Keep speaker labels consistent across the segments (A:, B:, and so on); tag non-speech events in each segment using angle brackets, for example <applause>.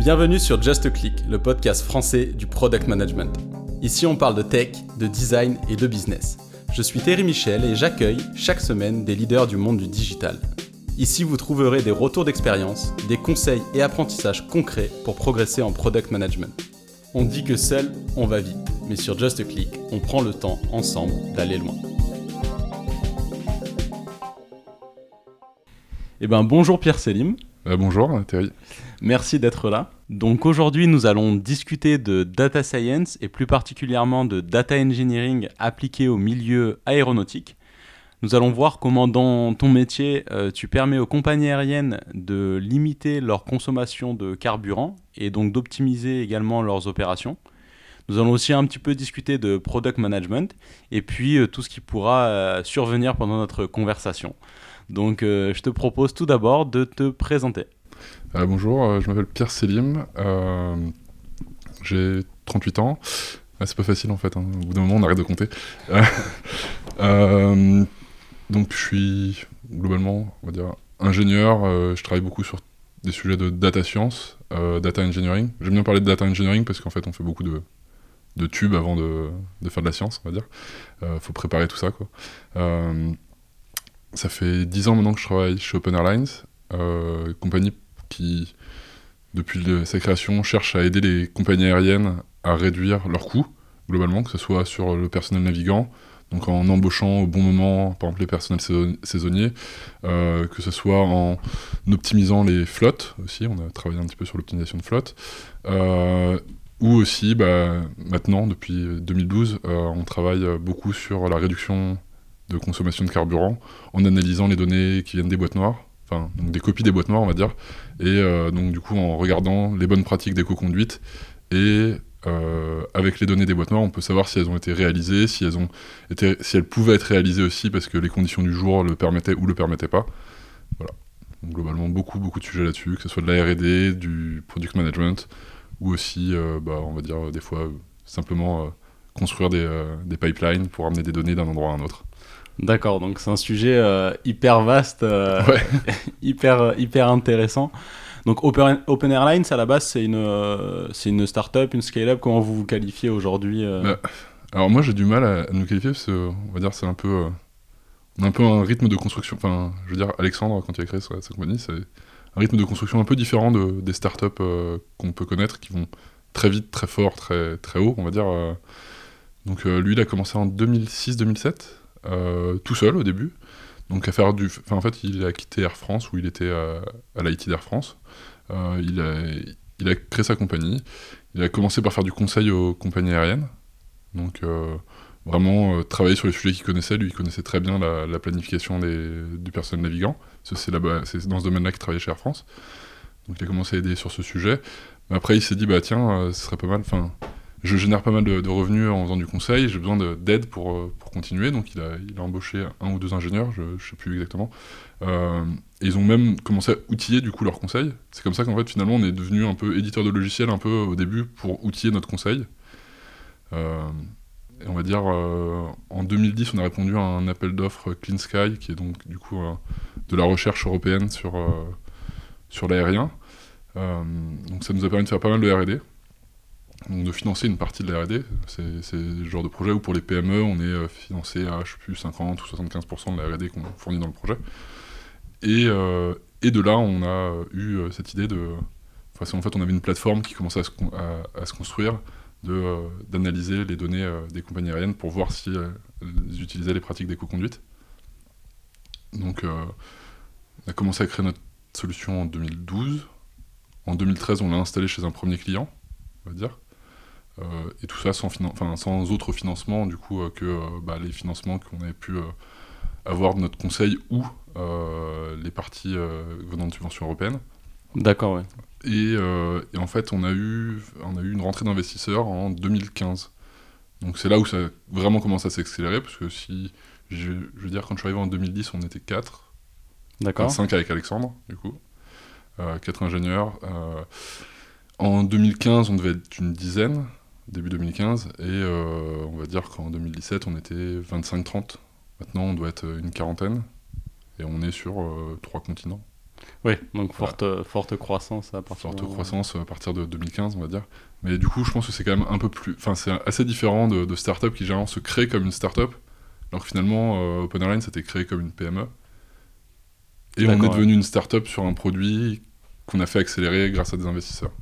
A: Bienvenue sur Just Click, le podcast français du product management. Ici, on parle de tech, de design et de business. Je suis Thierry Michel et j'accueille chaque semaine des leaders du monde du digital. Ici, vous trouverez des retours d'expérience, des conseils et apprentissages concrets pour progresser en product management. On dit que seul, on va vite, mais sur Just Click, on prend le temps ensemble d'aller loin. Eh ben, bonjour Pierre Selim.
B: Euh, bonjour Thierry.
A: Merci d'être là. Donc aujourd'hui, nous allons discuter de data science et plus particulièrement de data engineering appliqué au milieu aéronautique. Nous allons voir comment dans ton métier, euh, tu permets aux compagnies aériennes de limiter leur consommation de carburant et donc d'optimiser également leurs opérations. Nous allons aussi un petit peu discuter de product management et puis euh, tout ce qui pourra survenir pendant notre conversation. Donc je te propose tout d'abord de te présenter.
B: bonjour, je m'appelle Pierre Selim, j'ai 38 ans. C'est pas facile en fait, hein. au bout d'un moment on arrête de compter. <laughs> Donc je suis globalement, on va dire, ingénieur. Euh, je travaille beaucoup sur des sujets de data science, euh, data engineering. J'aime bien parler de data engineering parce qu'en fait on fait beaucoup de, tubes avant de, faire de la science, on va dire. Il euh, faut préparer tout ça. Quoi. Ça fait 10 ans maintenant que je travaille chez Open Airlines, compagnie qui, depuis sa création, cherche à aider les compagnies aériennes à réduire leurs coûts, globalement, que ce soit sur le personnel navigant, donc en embauchant au bon moment, par exemple les personnels saisonniers, euh, que ce soit en optimisant les flottes aussi, on a travaillé un petit peu sur l'optimisation de flotte, euh, ou aussi bah, maintenant, depuis 2012, euh, on travaille beaucoup sur la réduction de consommation de carburant en analysant les données qui viennent des boîtes noires, enfin des copies des boîtes noires on va dire, et donc du coup en regardant les bonnes pratiques d'éco-conduite et euh, avec les données des boîtes noires, on peut savoir si elles ont été réalisées, si elles, ont été, si elles pouvaient être réalisées aussi parce que les conditions du jour le permettaient ou le permettaient pas. Voilà. Donc, globalement, beaucoup, beaucoup de sujets là-dessus, que ce soit de la R&D, du product management, ou aussi, euh, bah, on va dire, des fois, simplement euh, construire des, des, pipelines pour amener des données d'un endroit à un autre.
A: D'accord, donc c'est un sujet hyper vaste, <laughs> hyper, hyper intéressant. Donc Open, Open, Airlines, à la base, c'est une, euh, c'est une start-up, une scale-up. Comment vous vous qualifiez aujourd'hui euh
B: bah, Alors moi, j'ai du mal à, nous qualifier parce que, on va dire, c'est un peu, euh, on a un peu un rythme de construction. Enfin, je veux dire, Alexandre, quand il a créé sa, compagnie, c'est un rythme de construction un peu différent de, des start-up qu'on peut connaître, qui vont très vite, très fort, très, très haut, on va dire. Donc lui, il a commencé en 2006-2007, tout seul au début. Donc à faire du, enfin, en fait, il a quitté Air France où il était à, à l'IT d'Air France. Euh, il, a, il a créé sa compagnie. Il a commencé par faire du conseil aux compagnies aériennes. Donc euh, vraiment euh, travailler sur les sujets qu'il connaissait. Lui, il connaissait très bien la, planification des, du personnel navigant. C'est dans ce domaine-là qu'il travaillait chez Air France. Donc il a commencé à aider sur ce sujet. Mais après, il s'est dit, bah tiens, ce serait pas mal. Enfin, je génère pas mal de, revenus en faisant du conseil, j'ai besoin d'aide pour, euh, pour continuer. Donc il a, embauché un ou deux ingénieurs, je ne sais plus exactement. Euh, ils ont même commencé à outiller du coup leurs conseils. C'est comme ça qu'en fait finalement on est devenu un peu éditeur de logiciels un peu au début pour outiller notre conseil. Euh, et on va dire en 2010 on a répondu à un appel d'offres Clean Sky qui est donc du coup de la recherche européenne sur, sur l'aérien. donc ça nous a permis de faire pas mal de R&D donc de financer une partie de la R&D. C'est le genre de projet où pour les PME, on est euh, financé à, je plus, 50 ou 75% de la R&D qu'on fournit dans le projet. Et, euh, de là, on a eu euh, cette idée de... En fait, on avait une plateforme qui commençait à se, construire, d'analyser les données des compagnies aériennes pour voir si elles utilisaient les pratiques d'éco-conduite. Donc, on a commencé à créer notre solution en 2012. En 2013, on l'a installé chez un premier client, on va dire. Euh, et tout ça sans, sans autre financement du coup euh, que euh, bah, les financements qu'on avait pu avoir de notre conseil ou les parties venant de subventions européennes.
A: D'accord, ouais.
B: Et, et, en fait, on a eu, on a eu une rentrée d'investisseurs en 2015. Donc c'est là où ça a vraiment commencé à s'accélérer, parce que si, je, veux dire, quand je suis arrivé en 2010, on était 4.
A: D'accord.
B: 5 avec Alexandre, du coup. 4 ingénieurs. en 2015, on devait être une dizaine début 2015, et euh, on va dire qu'en 2017, on était 25-30. Maintenant, on doit être une quarantaine, et on est sur euh, trois continents.
A: Oui, donc forte, forte croissance à partir
B: Forte croissance à partir de 2015, on va dire. Mais du coup, je pense que c'est quand même un peu plus. Enfin, c'est assez différent de, de start-up qui généralement se créent comme une start-up, alors que finalement, euh, Open Airline, c'était créé comme une PME. Et on est devenu une start-up sur un produit qu'on a fait accélérer grâce à des investisseurs.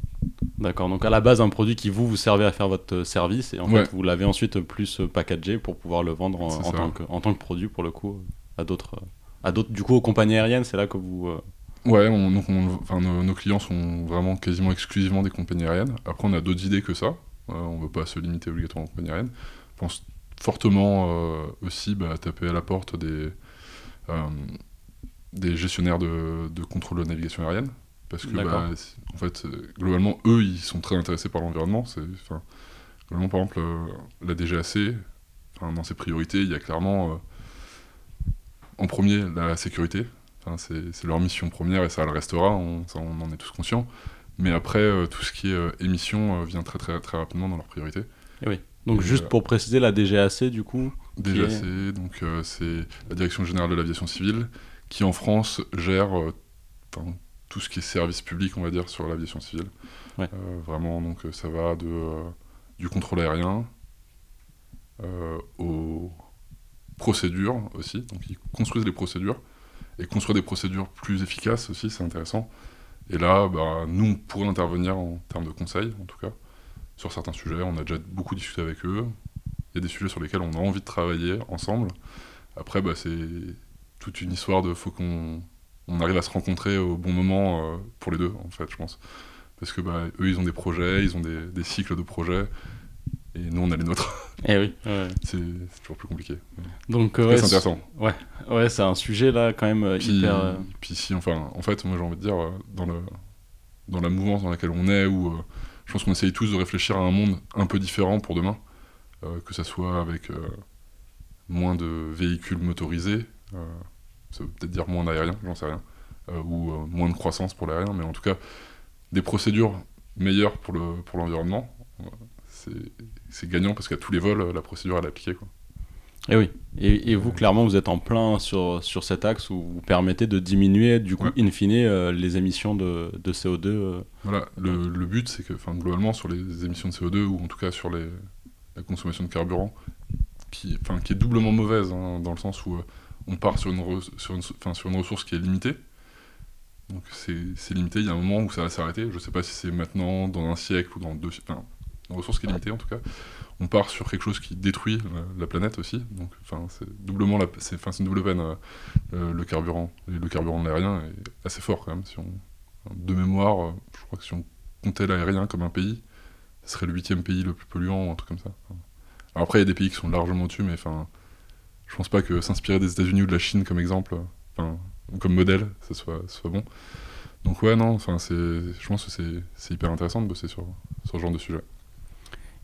A: D'accord, donc à la base un produit qui vous, vous servait à faire votre service et en fait vous l'avez ensuite plus packagé pour pouvoir le vendre en, tant que, en tant que produit pour le coup à d'autres, à d'autres du coup aux compagnies aériennes, c'est là que vous... Euh,
B: ouais, enfin, nos, clients sont vraiment quasiment exclusivement des compagnies aériennes. Après on a d'autres idées que ça, euh, on ne veut pas se limiter obligatoirement aux compagnies aériennes. Je pense fortement euh, aussi bah, à taper à la porte des, des gestionnaires de, de contrôle de navigation aérienne parce que, bah, en fait, globalement, eux, ils sont très intéressés par l'environnement. Globalement, par exemple, euh, la DGAC, dans ses priorités, il y a clairement, euh, en premier, la sécurité. c'est leur mission première et ça le restera, on, on en est tous conscients. Mais après, euh, tout ce qui est émission vient très, très, très rapidement dans leurs priorités.
A: Et oui. Donc, juste pour préciser, la DGAC, du coup
B: DGAC, donc c'est la Direction Générale de l'Aviation Civile, qui en France gère tout ce qui est service public, on va dire, sur l'aviation civile. Euh, vraiment, donc euh, ça va de, euh, du contrôle aérien aux procédures aussi. Donc ils construisent les procédures et construire des procédures plus efficaces aussi, c'est intéressant. Et là, bah, nous, on pourrait intervenir en termes de conseils, en tout cas, sur certains sujets. On a déjà beaucoup discuté avec eux. Il y a des sujets sur lesquels on a envie de travailler ensemble. Après, bah, c'est toute une histoire de faut qu'on on arrive à se rencontrer au bon moment euh, pour les deux, en fait, je pense. Parce que bah, eux, ils ont des projets, ils ont des, cycles de projets, et nous, on a les nôtres. <laughs>
A: Eh oui,
B: c'est toujours plus compliqué.
A: Donc, euh, c'est intéressant. Ouais, ouais c'est un sujet là quand même euh,
B: puis,
A: hyper.
B: Puis si, enfin, en fait, moi, j'ai envie de dire, dans, le, dans la mouvance dans laquelle on est, où je pense qu'on essaye tous de réfléchir à un monde un peu différent pour demain, que ça soit avec moins de véhicules motorisés ça veut peut-être dire moins d'aérien, j'en sais rien, euh, ou euh, moins de croissance pour l'aérien, mais en tout cas, des procédures meilleures pour l'environnement, le, pour c'est gagnant parce qu'à tous les vols, la procédure elle est appliquée. Quoi.
A: Et eh oui, et, vous clairement vous êtes en plein sur, sur cet axe où vous permettez de diminuer du coup in fine euh, les émissions de, de CO2.
B: Voilà, le, le but c'est que globalement sur les émissions de CO2 ou en tout cas sur les, la consommation de carburant qui, qui est doublement mauvaise hein, dans le sens où on part sur une, sur, une, sur une ressource qui est limitée. Donc c'est limité, il y a un moment où ça va s'arrêter. Je ne sais pas si c'est maintenant, dans un siècle ou dans deux siècles. une ressource qui est limitée en tout cas. On part sur quelque chose qui détruit la, planète aussi. Donc c'est doublement c'est, une double peine. Euh, le carburant et le carburant de l'aérien est assez fort quand même. Si on, de mémoire, euh, je crois que si on comptait l'aérien comme un pays, ce serait le huitième pays le plus polluant ou un truc comme ça. Alors après, il y a des pays qui sont largement au-dessus, mais enfin, je pense pas que s'inspirer des États-Unis ou de la Chine comme exemple, enfin, comme modèle, ça soit, soit bon. Donc ouais, non, enfin, je pense que c'est hyper intéressant de bosser sur, sur ce genre de sujet.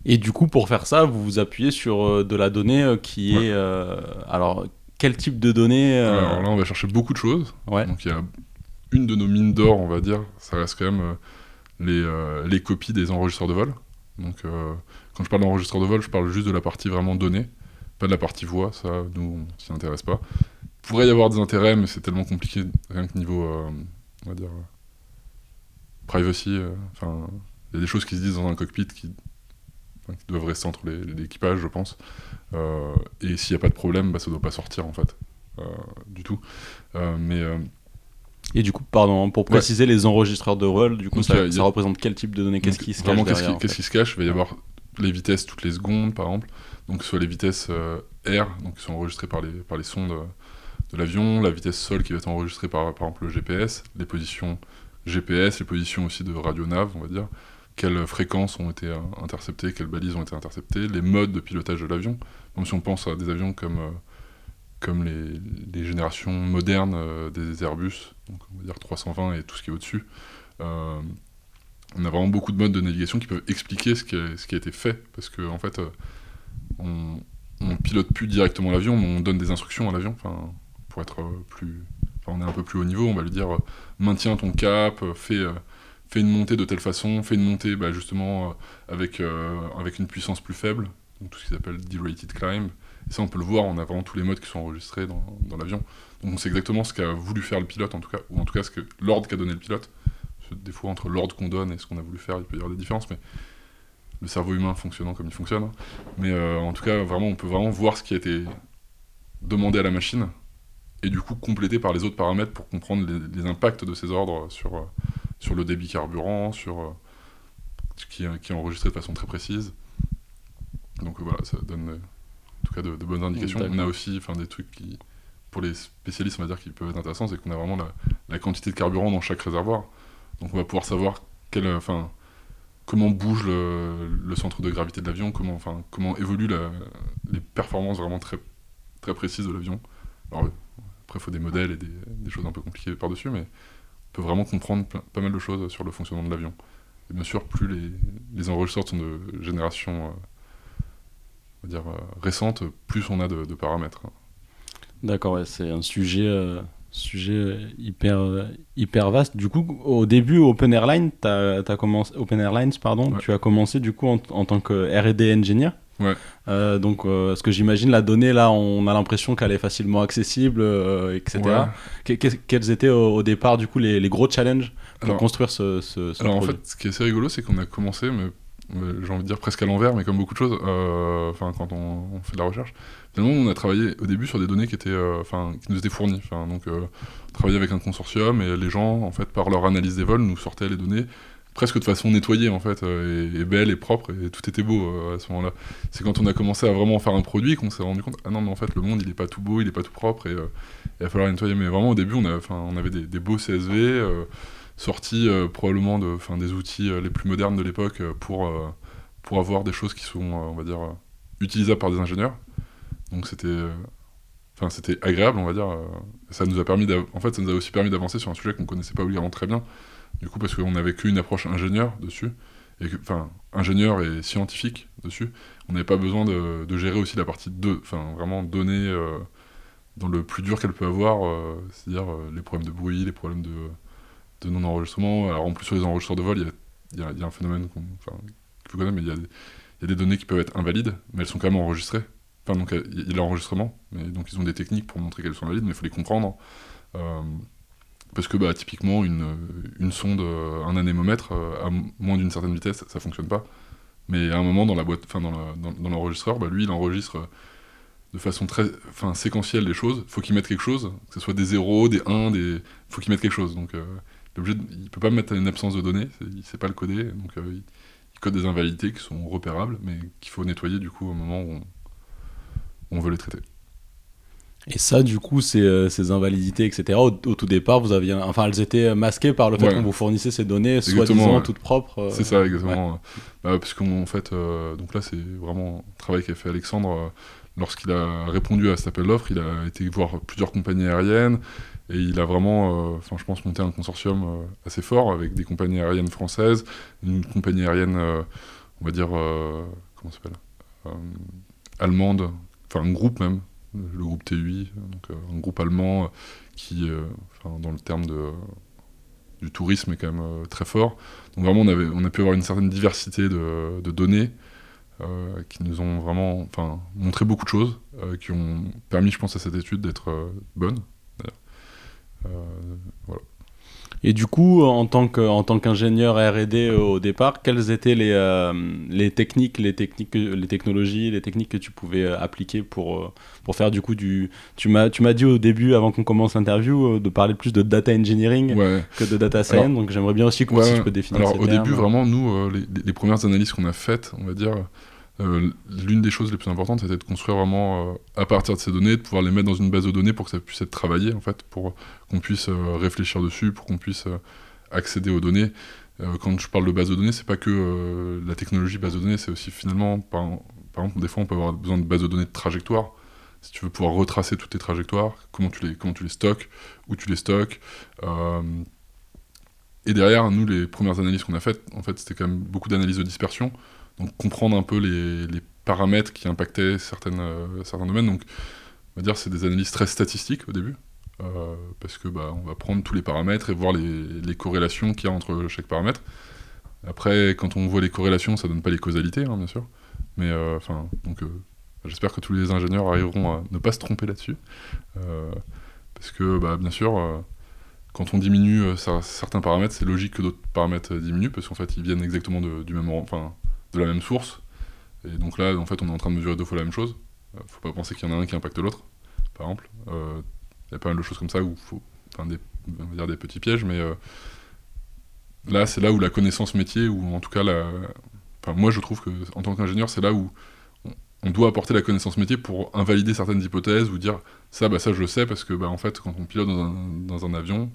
A: Et du coup, pour faire ça, vous vous appuyez sur euh, de la donnée euh, qui est... Euh, alors, quel type de données
B: Alors là, on va chercher beaucoup de choses.
A: Ouais.
B: Donc il y a une de nos mines d'or, on va dire, ça reste quand même les, les copies des enregistreurs de vol. Donc quand je parle d'enregistreur de vol, je parle juste de la partie vraiment donnée pas de la partie voix, ça, nous, on s'y intéresse pas. Il pourrait y avoir des intérêts, mais c'est tellement compliqué, rien que niveau, euh, on va dire, euh, privacy. Euh, enfin, il y a des choses qui se disent dans un cockpit qui, doivent rester entre l'équipage, je pense. et s'il n'y a pas de problème, bah, ça ne doit pas sortir, en fait, du tout. mais...
A: Et du coup, pardon, pour préciser les enregistreurs de vol, du coup, ça, représente quel type de données? Qu'est-ce qui se cache
B: Vraiment, qu'est-ce qui, se cache? Il va y avoir les vitesses toutes les secondes, par exemple donc soit les vitesses euh, air, donc qui sont enregistrées par les, par les sondes euh, de l'avion, la vitesse sol qui va être enregistrée par, par exemple le GPS, les positions GPS, les positions aussi de radionav, on va dire, quelles fréquences ont été euh, interceptées, quelles balises ont été interceptées, les modes de pilotage de l'avion. Donc si on pense à des avions comme, comme les, les, générations modernes des Airbus, donc on va dire 320 et tout ce qui est au-dessus, on a vraiment beaucoup de modes de navigation qui peuvent expliquer ce qui a, ce qui a été fait, parce que en fait, on, pilote plus directement l'avion, mais on donne des instructions à l'avion, pour être plus, on est un peu plus haut niveau, on va lui dire euh, maintiens ton cap, euh, fais, euh, une montée de telle façon, fais une montée bah, justement avec, une puissance plus faible, tout ce qu'ils appelle derated climb, Et ça, on peut le voir, on a vraiment tous les modes qui sont enregistrés dans, l'avion. Donc on sait exactement ce qu'a voulu faire le pilote, en tout cas, ou en tout cas ce que l'ordre qu'a donné le pilote. Des fois, entre l'ordre qu'on donne et ce qu'on a voulu faire, il peut y avoir des différences, mais le cerveau humain fonctionnant comme il fonctionne. Mais euh, en tout cas, vraiment, on peut vraiment voir ce qui a été demandé à la machine et du coup complété par les autres paramètres pour comprendre les, les impacts de ces ordres sur, euh, sur le débit carburant, sur euh, qui, qui est enregistré de façon très précise. Donc voilà, ça donne en tout cas de, de bonnes indications. On a aussi enfin, des trucs qui, pour les spécialistes, on va dire, qui peuvent être intéressants, c'est qu'on a vraiment la, la, quantité de carburant dans chaque réservoir. Donc on va pouvoir savoir quelle, enfin, comment bouge le, centre de gravité de l'avion, comment, enfin, comment évoluent les performances vraiment très, très précises de l'avion. Alors après, il faut des modèles et des, choses un peu compliquées par-dessus, mais on peut vraiment comprendre pas mal de choses sur le fonctionnement de l'avion. Et bien sûr, plus les, les enregistreurs sont de génération euh, on va dire, euh, récente, plus on a de, paramètres.
A: D'accord, c'est un sujet, euh, sujet hyper, euh, hyper vaste. Du coup, au début, Open Airlines, as, as commencé, Open Airlines pardon,
B: Ouais.
A: tu as commencé du coup en, en tant que R&D engineer.
B: Ouais.
A: Euh, donc, euh, ce que j'imagine, la donnée, là, on a l'impression qu'elle est facilement accessible, euh, etc.
B: Ouais.
A: Que- que- quels étaient au, au départ, du coup, les, les gros challenges pour
B: Alors-
A: construire ce, ce, ce
B: Alors en fait, ce qui est assez rigolo, c'est qu'on a commencé, mais euh, j'ai envie de dire presque à l'envers, mais comme beaucoup de choses, euh, enfin quand on, fait de la recherche, finalement on a travaillé au début sur des données qui étaient, euh, enfin qui nous étaient fournies. Enfin donc euh, on travaillait avec un consortium et les gens, en fait, par leur analyse des vols, nous sortaient les données presque de façon nettoyée en fait, et, belle et propre, et tout était beau à ce moment-là. C'est quand on a commencé à vraiment faire un produit qu'on s'est rendu compte, ah non mais en fait le monde il est pas tout beau, il est pas tout propre, et il va falloir nettoyer. Mais vraiment au début on, a, on avait des, beaux CSV. Sortis euh, probablement de, enfin, des outils euh, les plus modernes de l'époque euh, pour, pour avoir des choses qui sont, on va dire, utilisables par des ingénieurs. Donc c'était, enfin c'était agréable, on va dire. ça nous a permis, en fait, ça nous a aussi permis d'avancer sur un sujet qu'on connaissait pas obligatoirement très bien. Du coup, parce qu'on n'avait qu'une approche ingénieur dessus, et enfin, ingénieur et scientifique dessus, on n'avait pas besoin de, de gérer aussi la partie de, enfin, vraiment données euh, dans le plus dur qu'elle peut avoir, c'est-à-dire les problèmes de bruit, les problèmes de de non-enregistrement. Alors en plus sur les enregistreurs de vol, il y a, il y il y a un phénomène qu'on enfin, faut connaître, mais il y, il y a des données qui peuvent être invalides, mais elles sont quand même enregistrées. Enfin, donc il y a- il l'enregistrement, mais donc ils ont des techniques pour montrer qu'elles sont invalides, mais il faut les comprendre. Euh, parce que bah, typiquement, une, une sonde, euh, un anémomètre, euh, à moins d'une certaine vitesse, ça fonctionne pas. Mais à un moment, dans la boîte, enfin dans l'enregistreur, bah, lui, il enregistre de façon très séquentielle les choses. faut qu'il mette quelque chose, que ce soit des 0, des 1, des... faut qu'il mette quelque chose. Donc, il, obligé de- il peut pas mettre une absence de données, il sait pas le coder, donc euh, il, il code des invalidités qui sont repérables, mais qu'il faut nettoyer du coup au moment où on, où on veut les traiter.
A: Et ça, du coup, ces, euh, ces invalidités, etc., au, au tout départ, vous aviez, enfin, elles étaient masquées par le fait
B: Ouais.
A: qu'on vous fournissait ces données, soi-disant
B: ouais.
A: toutes propres. euh,
B: C'est ça, exactement. Bah, parce qu'en fait, euh, donc là, c'est vraiment un travail qu'a fait Alexandre. euh, Lorsqu'il a répondu à cet appel d'offres, il a été voir plusieurs compagnies aériennes et il a vraiment, euh, je pense, monté un consortium euh, assez fort avec des compagnies aériennes françaises, une compagnie aérienne, euh, on va dire, comment s'appelle Allemande, enfin, un groupe même, le groupe TUI, donc un groupe allemand qui, dans le terme de, du tourisme, est quand même très fort. Donc vraiment, on, avait, on a pu avoir une certaine diversité de, données qui nous ont vraiment montré beaucoup de choses, qui ont permis, je pense, à cette étude d'être bonne. Euh, voilà.
A: Et du coup, en tant que- en tant qu'ingénieur R&D au départ, quelles étaient les, euh, les techniques, les techniques, que- les technologies, les techniques que tu pouvais euh, appliquer pour, pour faire du coup du... Tu m'as, tu m'as dit au début, avant qu'on commence l'interview, de parler plus de data engineering
B: Ouais.
A: que de data science,
B: Alors-
A: donc j'aimerais bien aussi que
B: Ouais,
A: si tu peux définir
B: Alors
A: ces
B: au
A: termes.
B: début, vraiment, nous, euh, les premières analyses qu'on a faites, on va dire, euh, l'une des choses les plus importantes, c'était de construire vraiment, euh, à partir de ces données, de pouvoir les mettre dans une base de données pour que ça puisse être travaillé, en fait, pour qu'on puisse euh, réfléchir dessus, pour qu'on puisse accéder aux données. Quand je parle de base de données, c'est pas que la technologie base de données, c'est aussi finalement, par, exemple, des fois, on peut avoir besoin de base de données de trajectoire. Si tu veux pouvoir retracer toutes tes trajectoires, comment tu les, comment tu les stockes, où tu les stockes. et derrière, nous, les premières analyses qu'on a faites, en fait, c'était quand même beaucoup d'analyses de dispersion. Donc, comprendre un peu les, paramètres qui impactaient certaines, euh, certains domaines. Donc, on va dire, c'est des analyses très statistiques au début. euh, parce que bah, on va prendre tous les paramètres et voir les, les corrélations qu'il y a entre chaque paramètre. Après, quand on voit les corrélations, ça donne pas les causalités, hein, bien sûr. Mais euh, enfin, donc J'espère que tous les ingénieurs arriveront à ne pas se tromper là-dessus. parce que, bah, bien sûr, quand on diminue certains paramètres, c'est logique que d'autres paramètres diminuent, parce qu'en fait, ils viennent exactement du même, enfin, de la même source. Et donc là, en fait, on est en train de mesurer deux fois la même chose. faut pas penser qu'il y en a un qui impacte l'autre, par exemple. Il y a pas mal de choses comme ça où faut, enfin, des, on va dire des petits pièges, mais là, c'est là où la connaissance métier, ou en tout cas, la... moi je trouve que en tant qu'ingénieur, c'est là où on doit apporter la connaissance métier pour invalider certaines hypothèses ou dire ça, bah, ça je le sais parce que bah, en fait, quand on pilote dans un, avion,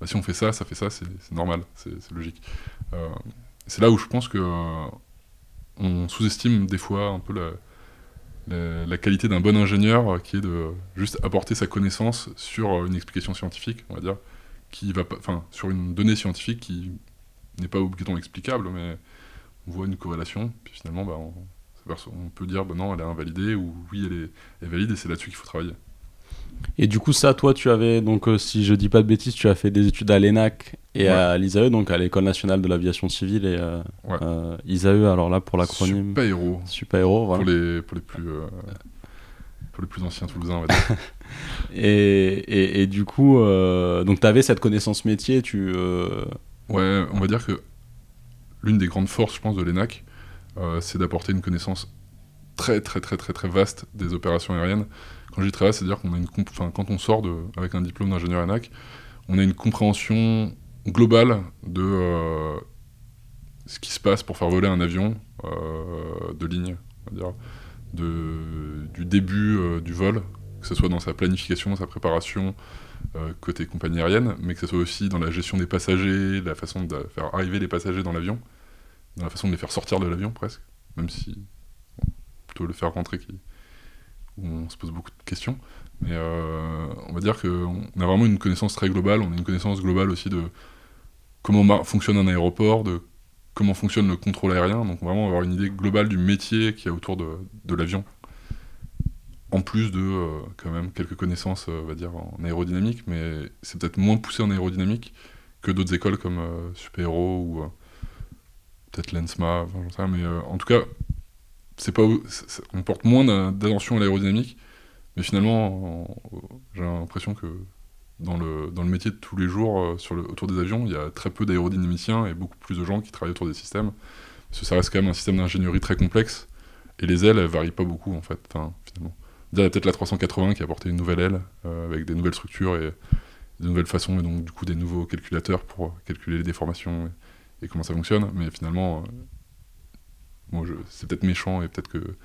B: bah, si on fait ça, ça fait ça, c'est normal, c'est logique. Euh, c'est là où je pense que euh, on sous-estime des fois un peu la, qualité d'un bon ingénieur qui est de juste apporter sa connaissance sur une explication scientifique, on va dire, qui va enfin, sur une donnée scientifique qui n'est pas obligatoirement explicable, mais on voit une corrélation, puis finalement, bah, on, peut dire, bah non, elle est invalidée, ou oui, elle est, valide, et c'est là-dessus qu'il faut travailler.
A: Et du coup, ça, toi, tu avais, donc, euh, si je dis pas de bêtises, tu as fait des études à l'ENAC et à l'ISAE, donc à l'École nationale de l'aviation civile, et euh, euh ISAE, alors là, pour l'acronyme.
B: Super héros.
A: Super héros, voilà.
B: Pour les, pour les plus. Euh, pour les plus anciens Toulousains, on va dire. <laughs>
A: et, et, et, du coup, donc tu avais cette connaissance métier, tu.
B: Ouais, on va dire que l'une des grandes forces, je pense, de l'ENAC, c'est d'apporter une connaissance très, très, très, très, très vaste des opérations aériennes. Quand très vaste, c'est-à-dire qu'on a une, quand on sort avec un diplôme d'ingénieur ENAC, on a une compréhension globale de euh, ce qui se passe pour faire voler un avion euh, de ligne, on va dire, du début du vol, que ce soit dans sa planification, sa préparation, euh, côté compagnie aérienne, mais que ce soit aussi dans la gestion des passagers, la façon de faire arriver les passagers dans l'avion, dans la façon de les faire sortir de l'avion presque, même si plutôt le faire rentrer qui, où on se pose beaucoup de questions. Mais euh, on va dire qu'on a vraiment une connaissance très globale, on a une connaissance globale aussi de comment fonctionne un aéroport, de comment fonctionne le contrôle aérien, donc vraiment avoir une idée globale du métier qui est autour de, de l'avion. En plus de euh, quand même quelques connaissances, euh, on va dire, en aérodynamique, mais c'est peut-être moins poussé en aérodynamique que d'autres écoles comme euh, Supero ou peut-être l'ENSMA, enfin, mais en tout cas, c'est pas, on porte moins d'attention à l'aérodynamique, mais finalement, j'ai l'impression que dans le, dans le métier de tous les jours sur le, autour des avions, il y a très peu d'aérodynamiciens et beaucoup plus de gens qui travaillent autour des systèmes, parce que ça reste quand même un système d'ingénierie très complexe, et les ailes, elles varient pas beaucoup en fait, finalement. Il y a peut-être la 380 qui a apporté une nouvelle aile euh, avec des nouvelles structures et de nouvelles façons et donc du coup des nouveaux calculateurs pour calculer les déformations et, comment ça fonctionne. Mais finalement, euh, c'est peut-être méchant et peut-être que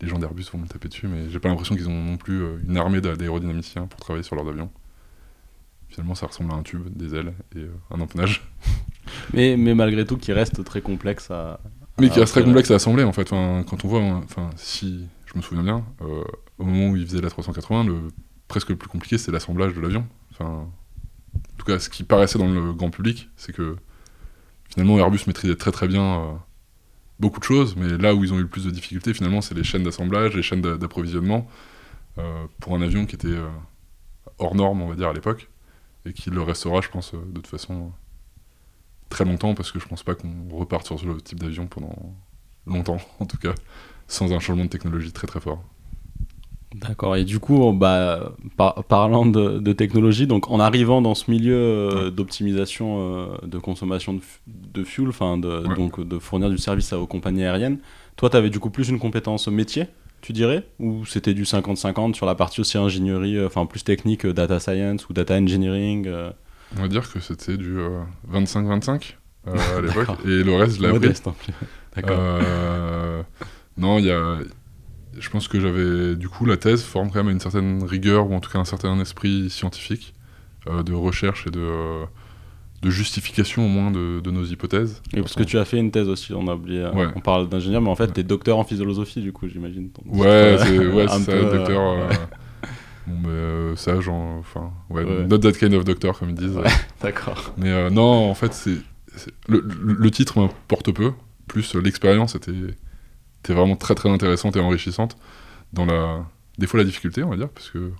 B: les gens d'Airbus vont me taper dessus, mais j'ai pas l'impression qu'ils ont non plus euh, une armée d'aérodynamiciens pour travailler sur leurs avions. Finalement, ça ressemble à un tube, des ailes et un empennage. <laughs>
A: Mais, mais malgré tout, qui reste très complexe à.
B: Mais qui reste très complexe à assembler en fait. quand on voit, enfin, si je me souviens bien, euh, au moment où il faisait la 380, le, presque le plus compliqué, c'est l'assemblage de l'avion. Enfin, en tout cas, ce qui paraissait dans le grand public, c'est que finalement Airbus maîtrisait très très bien euh, beaucoup de choses, mais là où ils ont eu le plus de difficultés, finalement, c'est les chaînes d'assemblage, les chaînes d'approvisionnement euh, pour un avion qui était hors norme, on va dire, à l'époque, et qui le restera, je pense, de toute façon très longtemps, parce que je pense pas qu'on reparte sur ce type d'avion pendant longtemps, <laughs> en tout cas sans un changement de technologie très très fort.
A: D'accord, et du coup, bah, parlant de, technologie, donc en arrivant dans ce milieu euh, d'optimisation euh, de consommation de, de fuel, enfin de, donc de fournir du service aux compagnies aériennes, toi tu avais du coup plus une compétence métier, tu dirais? Ou c'était du 50-50 sur la partie aussi ingénierie, euh, enfin plus technique, data science ou data engineering
B: On va dire que c'était du 25-25 à <laughs> l'époque, et le reste, je l'ai appris. <laughs> D'accord. Non, il y a. Je pense que j'avais. Du coup, la thèse forme quand même une certaine rigueur, ou en tout cas un certain esprit scientifique, euh, de recherche et de, de justification au moins de, de nos hypothèses.
A: Et parce que tu as fait une thèse aussi, on a oublié. Euh, on parle d'ingénieur, mais en fait, tu es docteur en philosophie, du coup, j'imagine.
B: Ouais, c'est ouais, <laughs> ça, docteur. Euh, <laughs> bon, mais ça, genre. Enfin, ouais, not that kind of doctor, comme ils disent. <laughs>
A: D'accord.
B: Mais non, en fait, c'est. Le, le, titre m'importe peu, plus l'expérience était était vraiment très très intéressante et enrichissante dans la des fois la difficulté on va dire parce que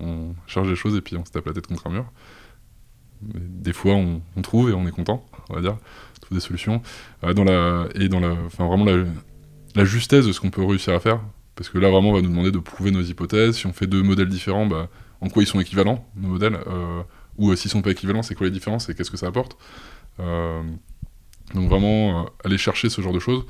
B: on charge des choses et puis on se tape la tête contre un mur mais des fois on, trouve et on est content on va dire trouve des solutions euh, dans la et dans la enfin vraiment la, la justesse de ce qu'on peut réussir à faire Parce que là, vraiment, on va nous demander de prouver nos hypothèses. Si on fait deux modèles différents, bah, en quoi ils sont équivalents, nos modèles Ou s'ils sont pas équivalents, c'est quoi les différences et qu'est-ce que ça apporte Donc vraiment, aller chercher ce genre de choses.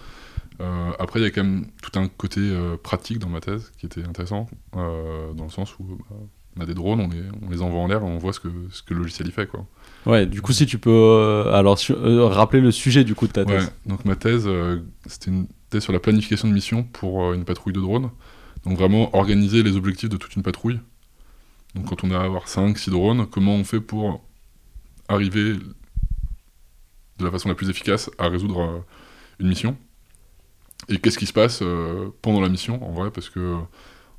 B: Après, il y a quand même tout un côté pratique dans ma thèse qui était intéressant, dans le sens où bah, on a des drones, on les, on les envoie en l'air et on voit ce que, ce que le logiciel y fait. Quoi.
A: Ouais, du coup, si tu peux euh, alors euh, rappeler le sujet du coup de ta thèse. Ouais,
B: donc ma thèse, euh, c'était une thèse sur la planification de mission pour une patrouille de drones. Donc vraiment organiser les objectifs de toute une patrouille. Donc quand on a à avoir 5, 6 drones, comment on fait pour arriver de la façon la plus efficace à résoudre une mission? Et qu'est-ce qui se passe pendant la mission en vrai Parce que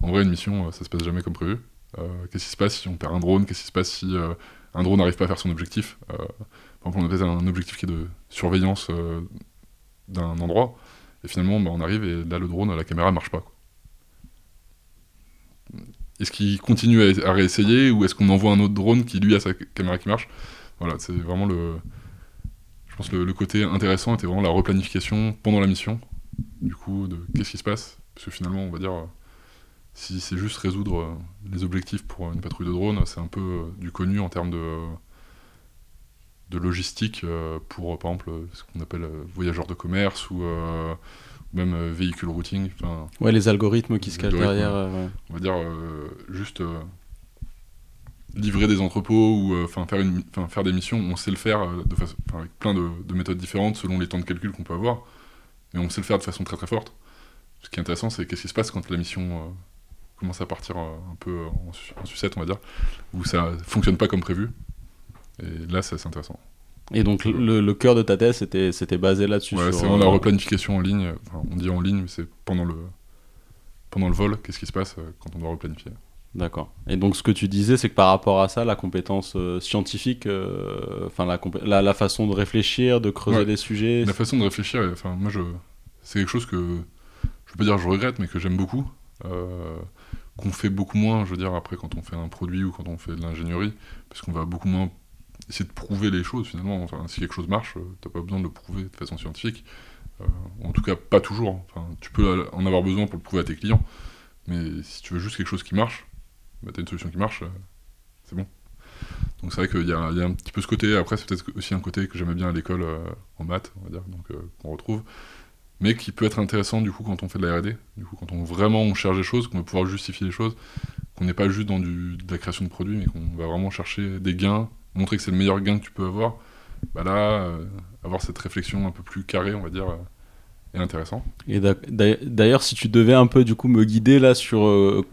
B: en vrai, une mission, ça se passe jamais comme prévu. Euh, qu'est-ce qui se passe si on perd un drone? Qu'est-ce qui se passe si euh, un drone n'arrive pas à faire son objectif? Euh, Par exemple, on a un objectif qui est de surveillance d'un endroit, et finalement, bah, on arrive et là, le drone, la caméra marche pas. Est-ce qu'il continue à, réessayer ou est-ce qu'on envoie un autre drone qui lui a sa caméra qui marche? Voilà, c'est vraiment le. Je pense le, le côté intéressant était vraiment la replanification pendant la mission. Du coup, de qu'est-ce qui se passe? Parce que finalement, on va dire, si c'est juste résoudre euh, les objectifs pour une patrouille de drones, c'est un peu euh, du connu en termes de, de logistique euh, pour, par exemple, ce qu'on appelle voyageurs de commerce ou même véhicule routing.
A: Ouais, les algorithmes qui se cachent derrière.
B: On va dire juste livrer des entrepôts ou enfin faire, une, faire des missions, on sait le faire de façon, avec plein de, de, méthodes différentes selon les temps de calcul qu'on peut avoir, mais on sait le faire de façon très très forte. Ce qui est intéressant, c'est qu'est-ce qui se passe quand la mission commence à partir euh, un peu en, sucette, on va dire, où ça fonctionne pas comme prévu. Et là, c'est intéressant.
A: Et donc, le, cœur de ta thèse, c'était, c'était basé là-dessus
B: Ouais, c'est la euh, replanification en ligne. on dit en ligne, mais c'est pendant le, pendant le vol, qu'est-ce qui se passe euh, quand on doit replanifier.
A: D'accord. Et donc, ce que tu disais, c'est que par rapport à ça, la compétence scientifique, enfin, la, la, façon de réfléchir, de creuser des sujets.
B: La façon de réfléchir, enfin, moi, je, c'est quelque chose que je peux dire je regrette, mais que j'aime beaucoup qu'on fait beaucoup moins, je veux dire, après quand on fait un produit ou quand on fait de l'ingénierie, parce qu'on va beaucoup moins essayer de prouver les choses finalement. Enfin, si quelque chose marche, euh, t'as pas besoin de le prouver de façon scientifique. Euh, en tout cas, pas toujours. Enfin, tu peux en avoir besoin pour le prouver à tes clients, mais si tu veux juste quelque chose qui marche, bah, t'as une solution qui marche, euh, c'est bon. Donc c'est vrai qu'il y, a un petit peu ce côté. Après, c'est peut-être aussi un côté que j'aimais bien à l'école en maths, on va dire, donc qu'on retrouve mais qui peut être intéressant du coup quand on fait de la R&D, du coup quand on vraiment on cherche des choses, qu'on va pouvoir justifier les choses, qu'on n'est pas juste dans du, de la création de produits, mais qu'on va vraiment chercher des gains, montrer que c'est le meilleur gain que tu peux avoir. Bah là, euh, avoir cette réflexion un peu plus carrée, on va dire, euh, est intéressant.
A: Et d'ailleurs, si tu devais un peu du coup me guider là sur euh,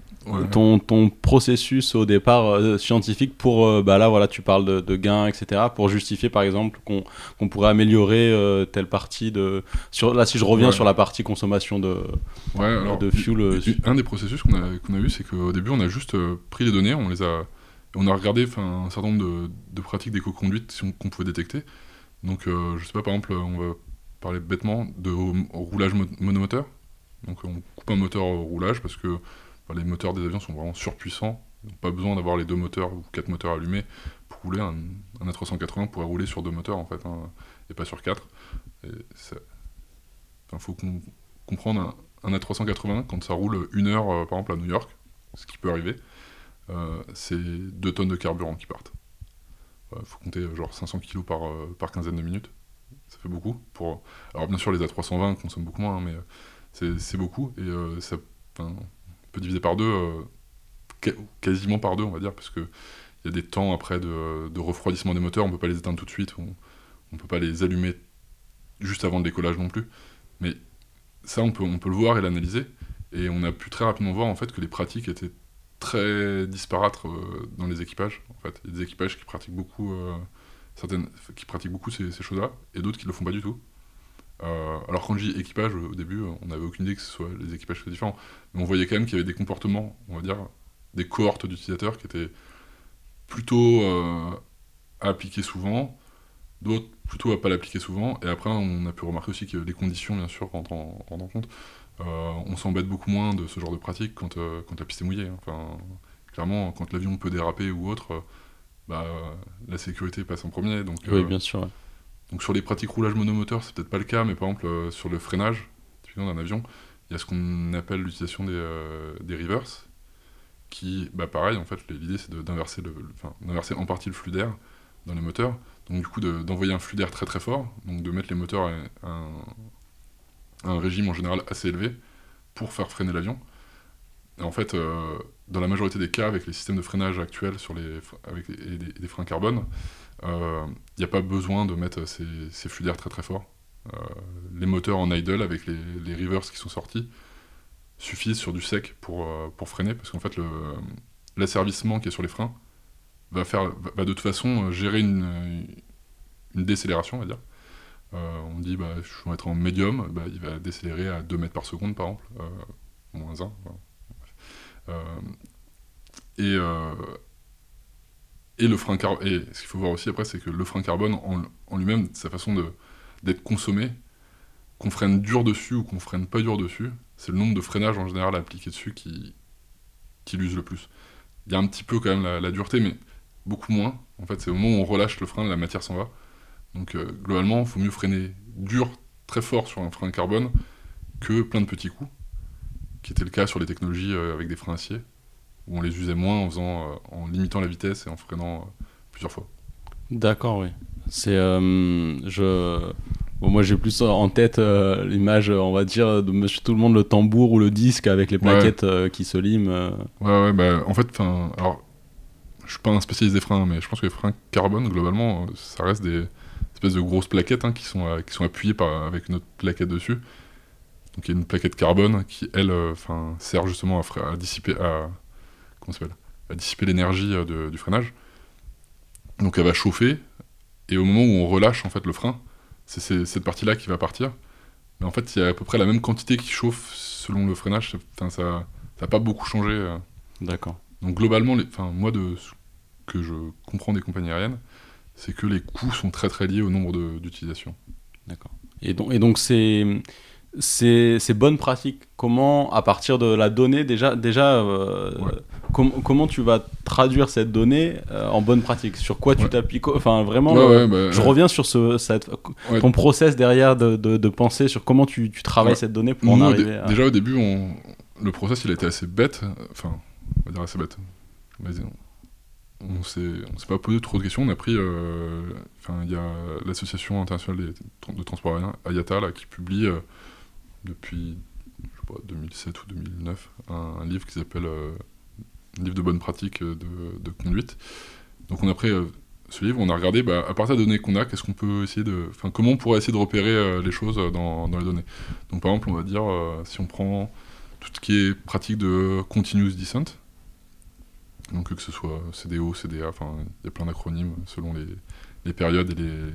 A: ton, ton, processus au départ euh, scientifique pour, euh, bah là voilà, tu parles de, de, gains, etc., pour justifier par exemple qu'on pourrait améliorer euh, telle partie de. Sur, là, si je reviens sur la partie consommation de,
B: de fuel. Un des processus qu'on a, qu'on a eu, c'est qu'au début, on a juste pris les données, on les a. On a regardé un certain nombre de, de pratiques d'éco-conduite qu'on pouvait détecter. Donc, je sais pas, par exemple, on va parler bêtement de roulage monomoteur. Donc, on coupe un moteur au roulage parce que les moteurs des avions sont vraiment surpuissants. pas besoin d'avoir les deux moteurs ou quatre moteurs allumés pour rouler. Un, A380 pourrait rouler sur deux moteurs en fait, hein, et pas sur quatre. Il faut comprendre un, A380 quand ça roule une heure euh, par exemple à New York, ce qui peut arriver, euh, c'est deux tonnes de carburant qui partent. Il faut compter euh, genre 500 kg par, quinzaine de minutes. Ça fait beaucoup. Alors bien sûr les A320 consomment beaucoup moins, hein, mais c'est beaucoup. Et ça, diviser par deux, euh, quasiment par deux, on va dire, parce qu'il y a des temps après de, refroidissement des moteurs, on peut pas les éteindre tout de suite, on, on peut pas les allumer juste avant le décollage non plus. Mais ça, on peut, on peut le voir et l'analyser. Et on a pu très rapidement voir en fait que les pratiques étaient très disparates euh, dans les équipages. En fait, il y a des équipages qui pratiquent beaucoup, euh, certaines, qui pratiquent beaucoup ces, ces choses-là, et d'autres qui le font pas du tout. Euh, alors quand je dis équipage, au début, on n'avait aucune idée que ce soit les équipages très différents, mais on voyait quand même qu'il y avait des comportements, on va dire, des cohortes d'utilisateurs qui étaient plutôt euh, à appliquer souvent, d'autres plutôt à pas l'appliquer souvent, et après on a pu remarquer aussi que les conditions, bien sûr, rentrent en, compte. Euh, on s'embête beaucoup moins de ce genre de pratique quand, quand la piste est mouillée. Hein. Enfin, clairement, quand l'avion peut déraper ou autre, bah, la sécurité passe en premier. Donc,
A: oui, bien sûr.
B: Donc sur les pratiques roulage monomoteur, c'est peut-être pas le cas, mais par exemple euh, sur le freinage, d'un avion, il y a ce qu'on appelle l'utilisation des, euh, des reverse, qui, bah pareil, en fait, l'idée c'est d'inverser en partie le flux d'air dans les moteurs, donc du coup d'envoyer un flux d'air très très fort, donc de mettre les moteurs à un, régime en général assez élevé pour faire freiner l'avion. En fait, euh, dans la majorité des cas, avec les systèmes de freinage actuels sur les, avec freins carbone, il euh, n'y a pas besoin de mettre ces, flux d'air très très forts. Euh, les moteurs en idle avec les, les rivers qui sont sortis suffisent sur du sec pour, pour freiner, parce qu'en fait, l'asservissement qui est sur les freins va, faire, va, de toute façon gérer une, une décélération, on va dire. on dit, bah, je vais être en médium, bah, il va décélérer à 2 mètres par seconde, par exemple, moins 1. Euh, et, euh, et le frein. Et ce qu'il faut voir aussi après, c'est que le frein carbone en, lui-même, sa façon d'être consommé, qu'on freine dur dessus ou qu'on freine pas dur dessus, c'est le nombre de freinages en général appliqués dessus qui, qui l'use le plus. Il y a un petit peu quand même la, dureté, mais beaucoup moins. En fait, c'est au moment où on relâche le frein, la matière s'en va. Donc euh, globalement, il faut mieux freiner dur, très fort sur un frein carbone que plein de petits coups qui était le cas sur les technologies euh, avec des freins acier, où on les usait moins en, faisant, euh, en limitant la vitesse et en freinant euh, plusieurs fois.
A: D'accord, oui. C'est, je, moi j'ai plus en tête l'image, on va dire, de Monsieur Tout le Monde le tambour ou le disque avec les plaquettes qui se liment.
B: Ouais, ouais, bah, en fait, alors, je suis pas un spécialiste des freins, mais je pense que les freins carbone, globalement, ça reste des espèces de grosses plaquettes hein, qui, sont, qui sont appuyées par, avec une autre plaquette dessus. Donc il y a une plaquette carbone qui, elle, euh, enfin, sert justement à, dissiper, à, comment à dissiper l'énergie euh, du freinage. Donc elle va chauffer, et au moment où on relâche en fait le frein, c'est cette partie-là qui va partir. Mais en fait, il y a à peu près la même quantité qui chauffe selon le freinage. Enfin, ça n'a pas beaucoup changé. Euh.
A: D'accord.
B: Donc globalement, les, moi, de ce que je comprends des compagnies aériennes, c'est que les coûts sont très très liés au nombre d'utilisations.
A: D'accord. Et donc, et donc c'est ces, bonnes pratiques Comment, à partir de la donnée, déjà, déjà euh, comment tu vas traduire cette donnée euh, en bonne pratique Sur quoi tu t'appuies Enfin, vraiment, euh, bah, je reviens sur ce, cette, ton process derrière de, de, penser sur comment tu, tu travailles cette donnée pour en arriver
B: Déjà, au début, on... le process, il a été assez bête. Enfin, on va dire assez bête. On s'est pas posé trop de questions. On a pris. Enfin, il y a l'association internationale de transport aérien, IATA, là, qui publie depuis je sais pas, 2007 ou 2009 un, livre qui s'appelle euh, livre de bonnes pratiques euh, de, conduite. Donc on a pris euh, ce livre, on a regardé bah, à partir des données qu'on a, qu'est-ce qu'on peut essayer de, comment on pourrait essayer de repérer les choses dans, les données. Donc par exemple, on va dire si on prend tout ce qui est pratique de continuous descent, donc que ce soit CDO, CDA, enfin il y a plein d'acronymes selon les périodes et les,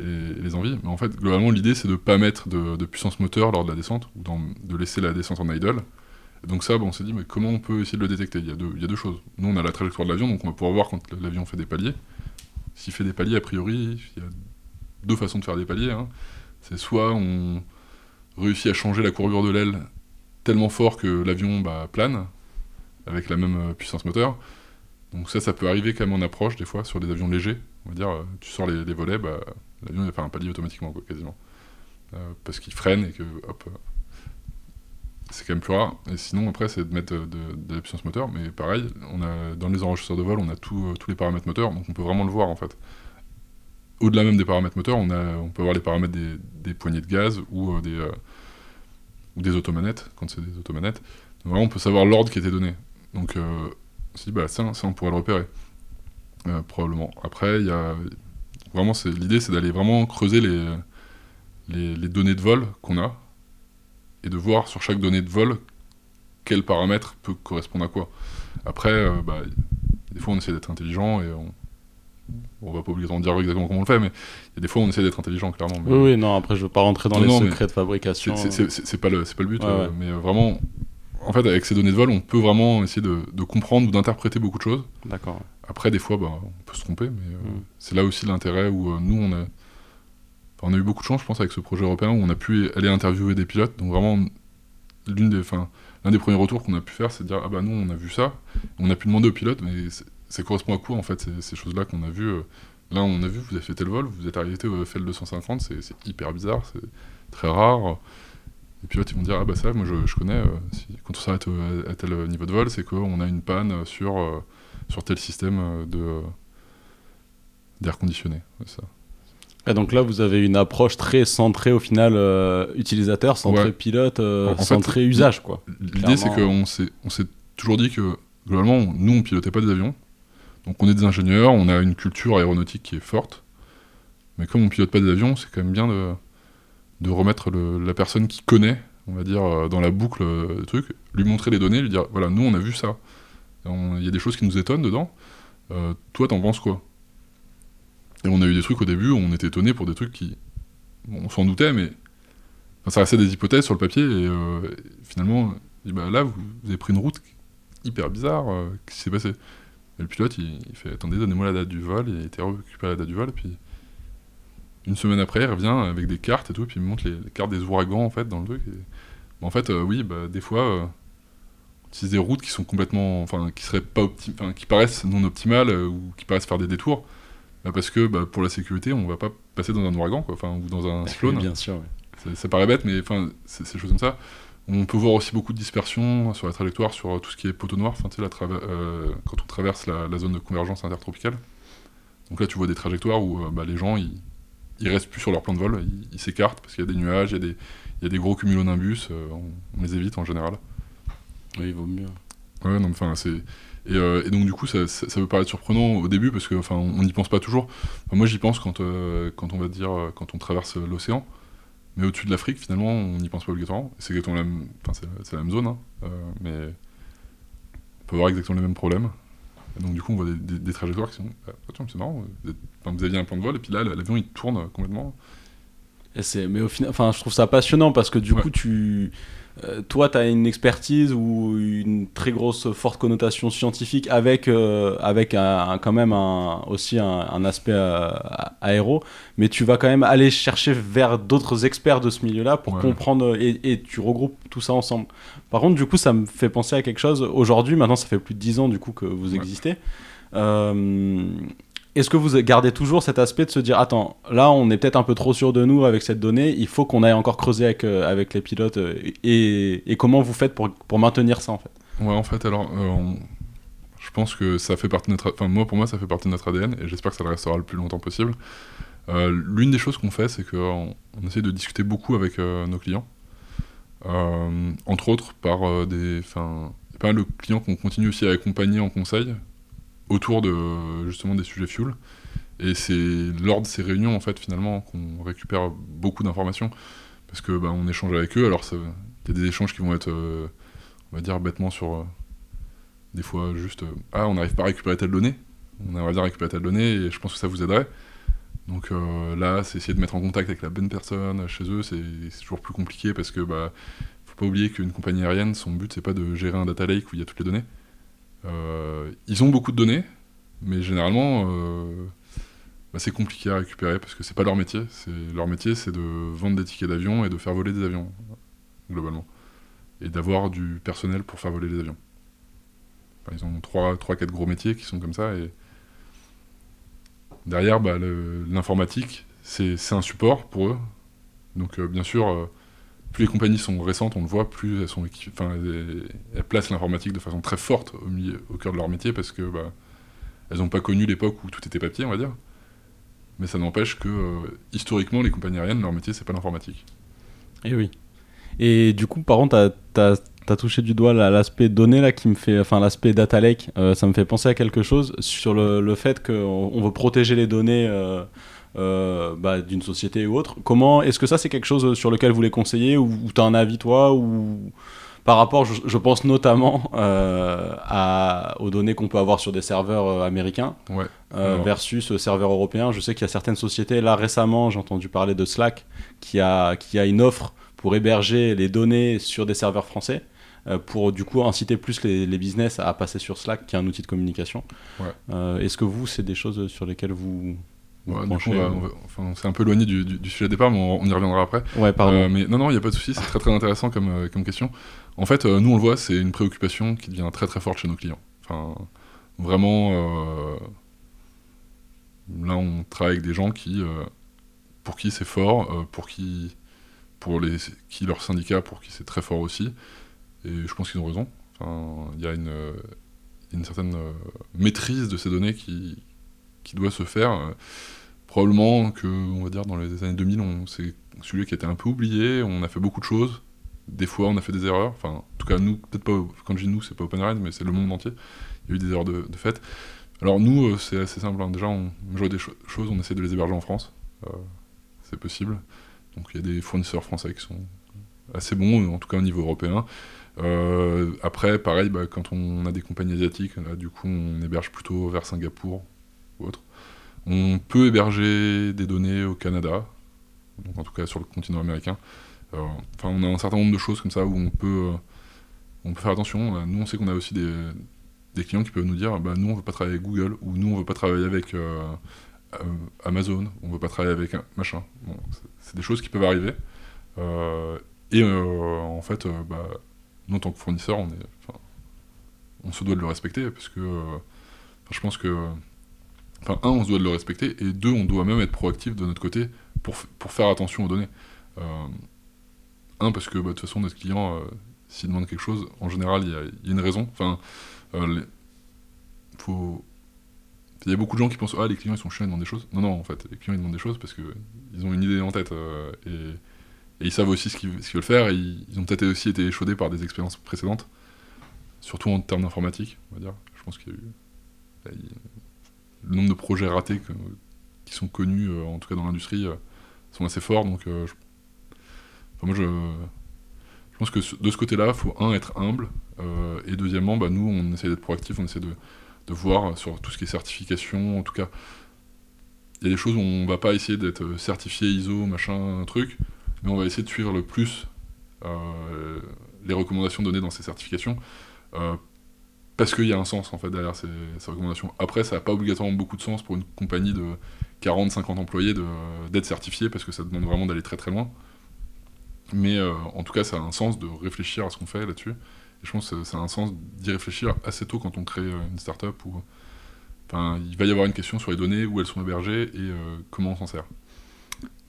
B: les envies. Mais en fait, globalement, l'idée, c'est de ne pas mettre de, puissance moteur lors de la descente, ou de laisser la descente en idle. donc ça, bon, on s'est dit, mais comment on peut essayer de le détecter? Il y, a deux, il y a deux choses. Nous, on a la trajectoire de l'avion, donc on va pouvoir voir quand l'avion fait des paliers. S'il fait des paliers, a priori, il y a deux façons de faire des paliers. Hein. C'est soit on réussit à changer la courbure de l'aile tellement fort que l'avion bah, plane, avec la même euh, puissance moteur. Donc ça, ça peut arriver quand même en approche, des fois, sur des avions légers. On va dire, euh, tu sors les, les volets, bah, l'avion va faire un palier automatiquement, quasiment. Euh, parce qu'il freine et que, hop, euh, c'est quand même plus rare. Et sinon, après, c'est de mettre de, la puissance moteur. Mais pareil, on a, dans les enregistreurs de vol, on a tous les paramètres moteurs, donc on peut vraiment le voir, en fait. Au-delà même des paramètres moteurs, on, a, on peut avoir les paramètres des, des poignées de gaz ou, euh, des, des automanettes, quand c'est des automanettes. Donc vraiment, on peut savoir l'ordre qui était donné. Donc, si, bah, ça, on pourrait le repérer. probablement. Après, il y a Vraiment, l'idée, c'est d'aller vraiment creuser les, les, données de vol qu'on a et de voir sur chaque donnée de vol quel paramètre peut correspondre à quoi. Après, euh, bah, des fois, on essaie d'être intelligent et on, on va pas obligatoirement dire exactement comment on le fait, mais il y a des fois on essaie d'être intelligent, clairement.
A: Oui, oui, non, après je veux pas rentrer dans les secrets de fabrication.
B: C'est pas, le, pas le but, euh, mais vraiment, en fait, avec ces données de vol, on peut vraiment essayer de, de comprendre ou d'interpréter beaucoup de choses.
A: D'accord.
B: Après, des fois, bah, on peut se tromper, mais euh, mm. c'est là aussi l'intérêt où euh, nous, on a, on a eu beaucoup de chance, je pense, avec ce projet européen, où on a pu aller interviewer des pilotes. Donc vraiment, l'une des, l'un des premiers retours qu'on a pu faire, c'est de dire, ah bah nous, on a vu ça, on a pu demander aux pilotes, mais ça correspond à quoi, en fait, ces, choses-là qu'on a vues euh, Là, on a vu, vous avez fait tel vol, vous êtes arrêté au FL 250, c'est hyper bizarre, c'est très rare. Les pilotes ils vont dire ah bah ça moi je, je connais euh, si- quand on s'arrête euh, à, à tel niveau de vol c'est qu'on a une panne sur euh, sur tel système de euh, d'air conditionné ça.
A: Et donc là, vous avez une approche très centrée au final utilisateur, centrée
B: Ouais.
A: pilote,
B: En- fait,
A: centrée usage, quoi.
B: L'idée, c'est qu'on s'est, on s'est toujours dit que, globalement, nous, on pilotait pas des avions. Donc, on est des ingénieurs, on a une culture aéronautique qui est forte. Mais comme on pilote pas des avions, c'est quand même bien de, de remettre la personne qui connaît, on va dire, euh, dans la boucle euh, le truc, lui montrer les données, lui dire voilà, nous, on a vu ça. Il y a des choses qui nous étonnent dedans. Euh, toi, t'en penses quoi? Et on a eu des trucs au début où on était étonnés pour des trucs qui. on s'en doutait, mais ça restait des hypothèses sur le papier, et euh, finalement, il bah, là, vous, avez pris une route hyper bizarre, qu'est-ce qui s'est passé? Et le pilote, il, il fait Attendez, donnez-moi la date du vol, il a été récupéré la date du vol, et puis une semaine après, il revient avec des cartes et tout, et puis il me montre les, les cartes des ouragans, en fait, dans le truc. et- Bah, en fait, euh, oui, bah, des fois, euh, on utilise des routes qui sont complètement. Enfin, qui seraient pas enfin, qui paraissent non optimales, euh, ou qui paraissent faire des détours, bah, parce que bah, pour la sécurité, on va pas passer dans un ouragan, quoi, enfin, ou dans un <laughs> cyclone.
A: Bien sûr, ouais.
B: Ça, paraît bête, mais enfin, c'est des choses comme ça. On peut voir aussi beaucoup de dispersion sur la trajectoire, sur euh, tout ce qui est poteau noir, enfin, tu sais, la trava- quand on traverse la, la zone de convergence intertropicale. Donc là, tu vois des trajectoires où les gens, ils, ils restent plus sur leur plan de vol, ils s'écartent parce qu'il y a des nuages, il y a des, il y a des gros cumulonimbus, euh, on, on les évite en général.
A: Oui, il vaut mieux.
B: Ouais, non, enfin, c'est. Et, euh, et donc, du coup, ça, ça, ça peut paraître surprenant au début parce que, enfin, on n'y pense pas toujours. Enfin, moi, j'y pense quand, euh, quand on va dire, euh, quand on traverse euh, l'océan. Mais au-dessus de l'Afrique, finalement, on n'y pense pas obligatoirement. C'est exactement la enfin, c'est, la même zone, hein, euh, mais on peut avoir exactement les mêmes problèmes. Donc, du coup, on voit des, des- des trajectoires qui sont. Ah, c'est marrant. Vous, êtes- enfin, vous aviez un plan de vol, et puis là, l'avion, il tourne complètement.
A: Et c'est, mais au final, enfin, je trouve ça passionnant parce que du
B: Ouais.
A: coup, tu, euh, toi, tu as une expertise ou une très grosse, forte connotation scientifique avec, euh, avec un, un- quand même un, aussi un, un aspect euh, aéro, mais tu vas quand même aller chercher vers d'autres experts de ce milieu-là pour
B: Ouais.
A: comprendre et, et tu regroupes tout ça ensemble. Par contre, du coup, ça me fait penser à quelque chose. Aujourd'hui, maintenant, ça fait plus de 10 ans du coup que vous
B: Ouais.
A: existez. Est-ce que vous gardez toujours cet aspect de se dire attends là on est peut-être un peu trop sûr de nous avec cette donnée il faut qu'on aille encore creuser avec, euh, les pilotes euh, et, comment vous faites pour, maintenir ça en fait?
B: Ouais, en fait, alors, euh, je pense que ça fait partie de notre. Enfin, ADN et j'espère que ça le restera le plus longtemps possible. L'une des choses qu'on fait, c'est qu'on on essaie de discuter beaucoup avec nos clients. Entre autres, par des. Enfin, pas mal de clients qu'on continue aussi à accompagner en conseil autour de justement des sujets fuel. Et c'est lors de ces réunions, en fait, finalement, qu'on récupère beaucoup d'informations. Parce que bah, on échange avec eux. Alors, il y a des échanges qui vont être. euh, on va dire bêtement sur euh, des fois juste euh, ah on n'arrive pas à récupérer telle donnée on aimerait bien récupérer telle donnée et je pense que ça vous aiderait donc là c'est essayer de mettre en contact avec la bonne personne chez eux c'est toujours plus compliqué parce que bah faut pas oublier qu'une compagnie aérienne son but c'est pas de gérer un data lake où il y a toutes les données ils ont beaucoup de données mais généralement euh, bah, c'est compliqué à récupérer parce que c'est pas leur métier leur métier c'est de vendre des tickets d'avion et de faire voler des avions globalement et d'avoir du personnel pour faire voler les avions. Ils ont 3-4 gros métiers qui sont comme ça. Et derrière, bah, l'informatique, c'est un support pour eux. Donc, euh, bien sûr, euh, plus les compagnies sont récentes, on le voit, plus elles, sont placent l'informatique de façon très forte au, cœur de leur métier parce que bah, elles n'ont pas connu l'époque où tout était papier, on va dire. Mais ça n'empêche que, euh, historiquement, les compagnies aériennes, leur métier, c'est pas l'informatique.
A: et oui et du coup par contre t'as as, touché du doigt l'aspect données là qui me fait enfin l'aspect data lake euh, ça me fait penser à quelque chose sur le, fait qu'on on veut protéger les données euh, euh, bah, d'une société ou autre comment est-ce que ça c'est quelque chose sur lequel vous les conseillez ou, ou tu as un avis toi ou par rapport, je, je pense notamment euh, à, aux données qu'on peut avoir sur des serveurs euh, américains
B: Ouais.
A: euh, versus euh, serveurs européens. Je sais qu'il y a certaines sociétés, là récemment, j'ai entendu parler de Slack, qui a, qui a une offre pour héberger les données sur des serveurs français, euh, pour du coup inciter plus les, les business à passer sur Slack, qui est un outil de communication.
B: Ouais.
A: Euh, Est-ce que vous, c'est des choses sur lesquelles vous...
B: Ouais, coup, on, va- on va- enfin, on s'est un peu éloigné du, du- du sujet de départ, mais on, on y reviendra après.
A: Ouais, pardon.
B: Euh, mais non, non, il n'y a pas de souci, c'est très très intéressant comme, euh, comme question. En fait, euh, nous on le voit, c'est une préoccupation qui devient très très forte chez nos clients. Enfin, vraiment, là on travaille avec des gens qui, pour qui c'est fort, pour qui pour les qui leur syndicat pour qui c'est très fort aussi et je pense qu'ils ont raison enfin il y a une, une certaine maîtrise de ces données qui, doit se faire probablement que on va dire dans les années 2000 c'est celui qui été un peu oublié on a fait beaucoup de choses des fois on a fait des erreurs enfin en tout cas nous peut-être pas quand je dis nous c'est pas OpenRide mais c'est le monde entier il y a eu des erreurs de, fait alors nous, euh, c'est assez simple. Hein. Déjà, on joue des choses, on essaie de les héberger en France. Euh, c'est possible. Donc il y a des fournisseurs français qui sont assez bons, en tout cas au niveau européen. Euh, après, pareil, bah, quand on a des compagnies asiatiques, du coup, on héberge plutôt vers Singapour On peut héberger des données au Canada, en tout cas sur le continent américain. Enfin, on a un certain nombre de choses comme ça où on peut, peut faire attention. Nous, on sait qu'on a aussi des, clients qui peuvent nous dire bah, nous on veut pas travailler avec Google ou nous on veut pas travailler avec euh, euh, Amazon, on veut pas travailler avec un machin. C'est des choses qui peuvent arriver. Euh, et en fait, bah, nous en tant que fournisseur, on, on se doit de le respecter parce que je pense que. Enfin, un, on se doit de le respecter et deux, on doit même être proactif de notre côté pour, pour faire attention aux données. un, parce que bah, de toute façon, notre client, s'il demande quelque chose, en général, il y, a une raison. Enfin, euh. Il y a beaucoup de gens qui pensent Ah, les clients ils sont chiants, ils demandent des choses. Non, non, en fait, les clients ils demandent des choses parce qu'ils ont une idée en tête euh, et, ils savent aussi ce qu'ils veulent faire. Et ils, ont peut-être aussi été échaudés par des expériences précédentes, surtout en termes d'informatique, on va dire. Je pense qu'il y a eu. Le nombre de projets ratés qui sont connus, euh, en tout cas dans l'industrie, sont assez forts. Donc, moi, je, je pense que de ce côté-là, il faut, un, être humble, euh, et deuxièmement, bah, nous, on essaie d'être proactif, on essaie de, de, voir sur tout ce qui est certification, en tout cas, il y a des choses où on va pas essayer d'être certifié ISO, machin, truc, mais on va essayer de suivre le plus euh, les recommandations données dans ces certifications, euh, parce qu'il y a un sens en fait derrière ces, recommandations. Après, ça n'a pas obligatoirement beaucoup de sens pour une compagnie de 40-50 employés d'être certifié, parce que ça demande vraiment d'aller très très loin. Mais en tout cas, ça a un sens de réfléchir à ce qu'on fait là-dessus je pense que ça a un sens d'y réfléchir assez tôt quand on crée euh, une startup où enfin, il va y avoir une question sur les données, où elles sont hébergées et euh, comment on s'en sert.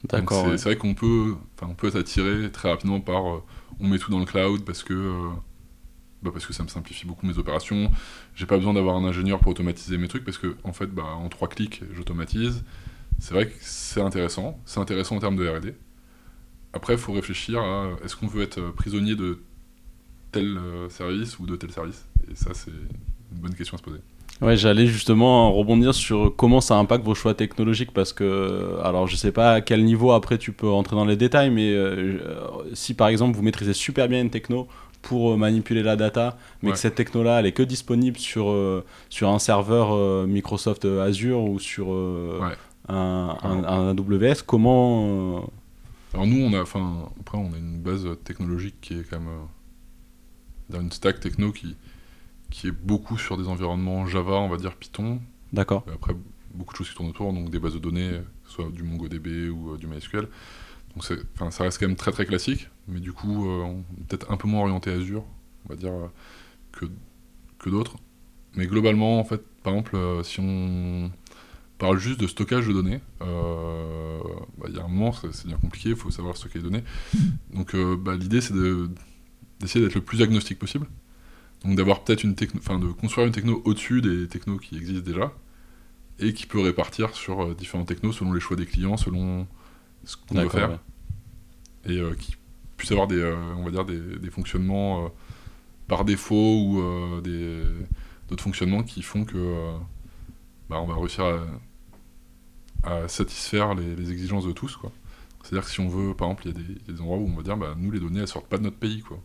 B: D'accord. C'est vrai qu'on peut, on peut être attiré très rapidement par euh, on met tout dans le cloud parce que, bah parce que ça me simplifie beaucoup mes opérations. J'ai pas besoin d'avoir un ingénieur pour automatiser mes trucs parce que en fait, bah, en trois clics, j'automatise. C'est vrai que c'est intéressant. C'est intéressant en termes de R&D. Après, il faut réfléchir à est-ce qu'on veut être prisonnier de tel euh, service ou de tel service? Et ça, c'est une bonne question à se poser.
A: Ouais, j'allais justement rebondir sur comment ça impacte vos choix technologiques parce que, alors je sais pas à quel niveau après tu peux entrer dans les détails, mais euh, si par exemple vous maîtrisez super bien une techno pour euh, manipuler la data, mais que cette techno-là elle est que disponible sur, sur un serveur Microsoft Azure ou sur un, un, AWS, comment.
B: Alors nous, on a, enfin, après on a une base technologique qui est quand même dans une stack techno qui, qui est beaucoup sur des environnements Java, on va dire Python.
A: D'accord.
B: Après, beaucoup de choses qui tournent autour, donc des bases de données, soit du MongoDB ou euh, du MySQL. Donc ça reste quand même très très classique, mais du coup, euh, peut-être un peu moins orienté Azure, on va dire, euh, que, que d'autres. Mais globalement, en fait, par exemple, si on parle juste de stockage de données, bah, il y a un moment, c'est bien compliqué, il faut savoir stocker les données. Donc bah, l'idée, c'est de d'essayer d'être le plus agnostique possible. Donc d'avoir peut-être une techno, enfin de construire une techno au-dessus des technos qui existent déjà et qui peut répartir sur euh, différents technos selon les choix des clients, selon ce qu'on veut faire. Et euh, qui puisse avoir des, euh, on va dire des, des fonctionnements par défaut ou des, d'autres fonctionnements qui font que bah, on va réussir à, satisfaire les, les, exigences de tous. Quoi. C'est-à-dire que si on veut, par exemple, il y, a des endroits où on va dire bah, nous les données elles sortent pas de notre pays. Quoi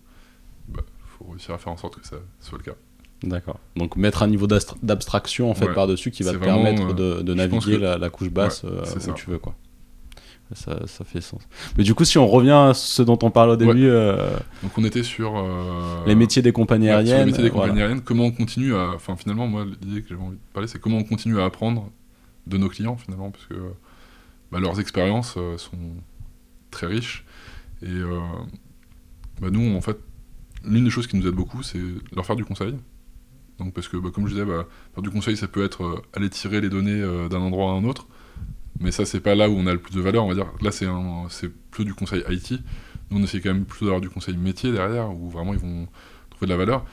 B: bah, faut réussir à faire en sorte que ça soit le cas.
A: D'accord. Donc mettre un niveau d'abstraction en fait par-dessus qui va te permettre de, de naviguer la, couche basse euh, où tu veux quoi. Ça, ça, fait sens. Mais du coup, si on revient à ce dont on parlait au début. Euh,
B: Donc on était sur. Euh,
A: les métiers des compagnies aériennes. les
B: métiers des compagnies aériennes. Comment on continue à. Enfin, finalement, moi, l'idée que j'avais envie de parler, c'est comment on continue à apprendre de nos clients, finalement, parce que bah, leurs expériences sont très riches. Et bah, nous, en fait, l'une des choses qui nous aide beaucoup, c'est leur faire du conseil. Donc parce que, bah, comme je disais, faire du conseil, ça peut être euh, aller tirer les données euh, d'un endroit à un autre, mais ça, c'est pas là où on a le plus de valeur. On va dire, là, c'est, c'est plutôt du conseil IT. Nous, on essaie quand même plutôt d'avoir du conseil métier derrière, où vraiment ils vont trouver de la valeur.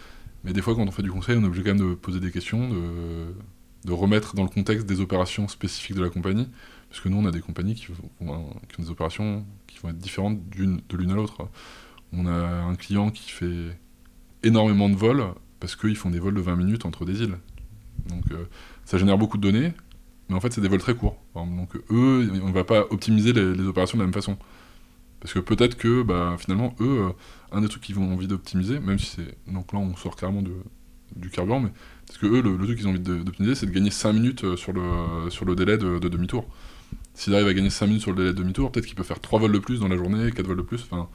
B: Mais des fois, quand on fait du conseil, on est obligé quand même de poser des questions, de, remettre dans le contexte des opérations spécifiques de la compagnie. Parce que nous, on a des compagnies qui, qui ont des opérations qui vont être différentes de l'une à l'autre. On a un client qui fait énormément de vols parce qu'ils font des vols de 20 minutes entre des îles. Donc euh, ça génère beaucoup de données, mais en fait c'est des vols très courts. Donc eux, on ne va pas optimiser les, opérations de la même façon. Parce que peut-être que bah, finalement, eux, euh, un des trucs qu'ils ont envie d'optimiser, même si c'est. Donc là on sort carrément de, du carburant, mais parce que eux, le, truc qu'ils ont envie d'optimiser, c'est de gagner 5 minutes euh, sur le, sur le délai de, demi-tour. S'il arrive à gagner 5 minutes sur le délai de demi-tour, peut-être qu'il peut faire 3 vols de plus dans la journée, 4 vols de plus, enfin,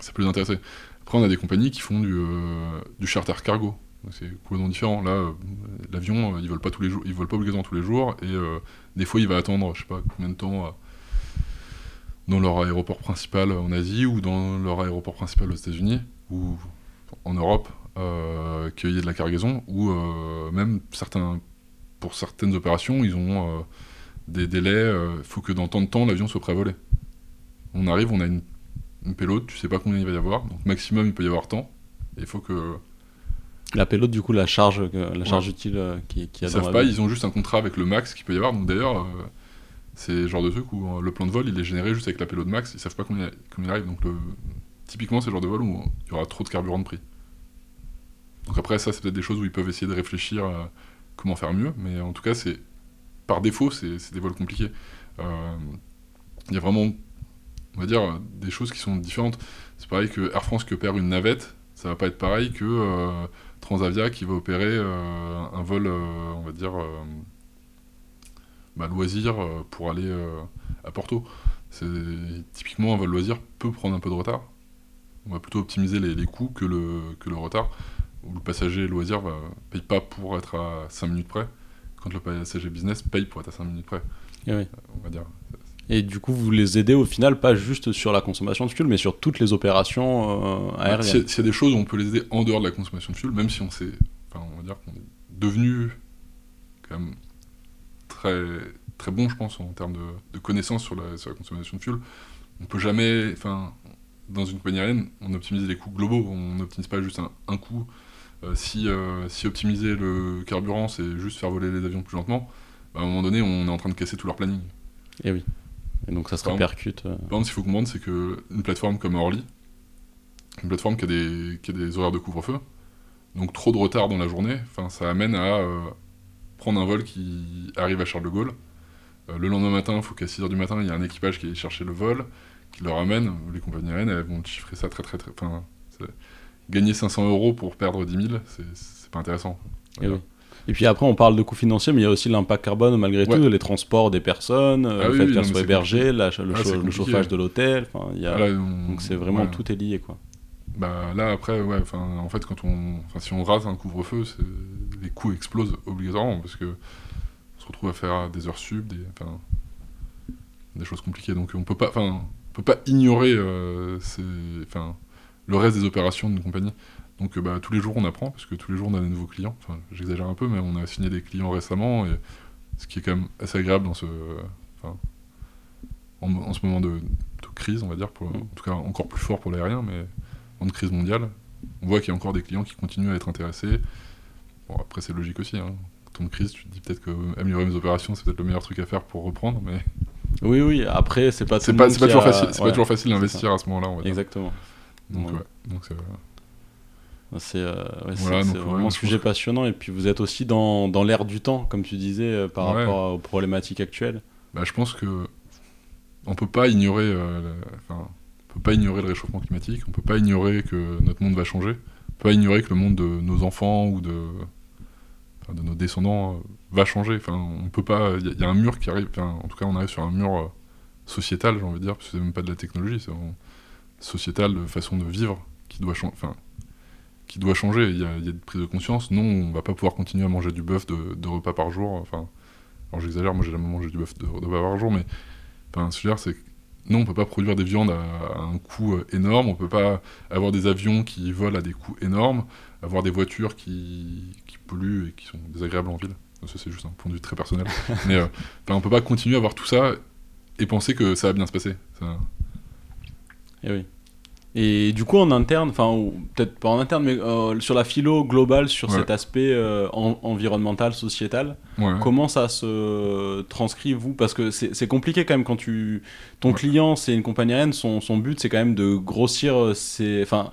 B: ça peut les intéresser. Après, on a des compagnies qui font du, euh, du charter cargo. C'est complètement différent. Là, euh, l'avion, euh, ils volent pas tous les ils volent pas obligatoirement tous les jours, et des fois, il va attendre, je sais pas combien de temps, dans leur aéroport principal en Asie ou dans leur aéroport principal aux États-Unis ou en Europe, qu'il y ait de la cargaison, ou même certains, pour certaines opérations, ils ont des délais. Il faut que dans tant de temps, l'avion soit prêt à voler. On arrive, on a une une payload, tu sais pas combien il va y avoir, donc maximum il peut y avoir tant, et il faut que...
A: La payload, du coup, la charge, la charge utile euh, qui, qui
B: a Ils savent pas, ils ont juste un contrat avec le max qu'il peut y avoir, donc d'ailleurs, euh, c'est le genre de truc où euh, le plan de vol, il est généré juste avec la payload max, ils savent pas combien, combien il arrive, donc le... typiquement c'est le genre de vol où il y aura trop de carburant de prix. Donc après, ça, c'est peut-être des choses où ils peuvent essayer de réfléchir à comment faire mieux, mais en tout cas, c'est par défaut, c'est des vols compliqués. Il y a vraiment on va dire, des choses qui sont différentes. C'est pareil que Air France qui opère une navette, ça va pas être pareil que euh, Transavia qui va opérer euh, un vol, euh, on va dire, bah, loisir pour aller à Porto. Typiquement, un vol loisir peut prendre un peu de retard. On va plutôt optimiser les, coûts que le, que le retard. Où le passager loisir ne paye pas pour être à 5 minutes près, quand le passager business paye pour être à 5 minutes près.
A: Eh on va dire. Et du coup, vous les aidez au final, pas juste sur la consommation de fuel, mais sur toutes les opérations euh, aériennes.
B: S'il y, a des choses où on peut les aider en dehors de la consommation de fuel, même si on sait, enfin, on va dire qu'on est devenu quand même très, très bon, je pense, en termes de, de connaissances sur la, sur la, consommation de fuel, on peut jamais, enfin, dans une compagnie aérienne, on optimise les coûts globaux, on n'optimise pas juste un, un coût. Euh, si, euh, si optimiser le carburant, c'est juste faire voler les avions plus lentement, bah, à un moment donné, on est en train de casser tout leur planning.
A: Et eh oui. Et donc ça se répercute. Euh.
B: Par exemple, ce qu'il faut comprendre, c'est qu'une plateforme comme Orly, une plateforme qui a des, qui a des horaires de couvre-feu, donc trop de retard dans la journée, ça amène à euh, prendre un vol qui arrive à Charles de Gaulle. Euh, le lendemain matin, il faut qu'à 6h du matin, il y a un équipage qui aille chercher le vol, qui le ramène. Les compagnies aériennes, elles vont chiffrer ça très très très. Gagner 500 euros pour perdre 10 000, c'est pas intéressant.
A: Eh et puis après, on parle de coûts financiers, mais il y a aussi l'impact carbone malgré tout, les transports des personnes, euh, ah le fait qu'elles soient hébergées, le, ah, chauffage de l'hôtel. Donc c'est vraiment tout est lié. quoi.
B: Bah, là, après, ouais, en fait, quand on, si on rase un couvre-feu, les coûts explosent obligatoirement parce que on se retrouve à faire des heures sub, des, des choses compliquées. Donc on peut pas, on peut pas ignorer euh, le reste des opérations d'une compagnie. Donc euh, bah, tous les jours on apprend, parce que tous les jours on a des nouveaux clients. Enfin, j'exagère un peu, mais on a signé des clients récemment, et ce qui est quand même assez agréable dans ce, en, ce moment de, crise, on va dire, pour, en tout cas encore plus fort pour l'aérien, mais en crise mondiale. On voit qu'il y a encore des clients qui continuent à être intéressés. Bon, après c'est logique aussi. Hein. Ton de crise, tu te dis peut-être que améliorer mes opérations, c'est peut-être le meilleur truc à faire pour reprendre, mais.
A: Oui, oui, après, c'est pas,
B: pas, pas, toujours facile, pas toujours facile d'investir à ce moment-là.
A: Exactement.
B: Donc, ouais. Donc,
A: c'est euh, vraiment un sujet passionnant. Et puis vous êtes aussi dans, dans l'air du temps, comme tu disais, euh, par rapport aux problématiques actuelles.
B: Bah, je pense que on peut pas ignorer, euh, on peut pas ignorer le réchauffement climatique. On peut pas ignorer que notre monde va changer. On peut pas ignorer que le monde de nos enfants ou de, de nos descendants va changer. Enfin, on peut pas. Il y, a un mur qui arrive. en tout cas, on arrive sur un mur sociétal, j'ai envie de dire, parce que c'est même pas de la technologie, c'est sociétal de façon de vivre qui doit changer. Enfin, qui doit changer. Il y, a, il y a une prise de conscience. Non, on va pas pouvoir continuer à manger du bœuf de, repas par jour. Enfin, alors j'exagère, moi j'ai jamais mangé du bœuf de, repas par jour, mais enfin, ce que je veux dire, c'est non, on peut pas produire des viandes à, un coût euh, énorme. On peut pas avoir des avions qui volent à des coûts énormes, avoir des voitures qui, qui polluent et qui sont désagréables en ville. Ça, c'est juste un point de vue très personnel. <laughs> mais euh, on peut pas continuer à avoir tout ça et penser que ça va bien se passer. Ça...
A: Et oui. Et du coup, en interne, enfin, peut-être pas en interne, mais euh, sur la philo globale, sur cet aspect euh, environnemental, sociétal, comment ça se transcrit, vous? Parce que c'est compliqué quand même quand tu. Ton client, c'est une compagnie aérienne, son, son but, c'est quand même de grossir ses. Enfin,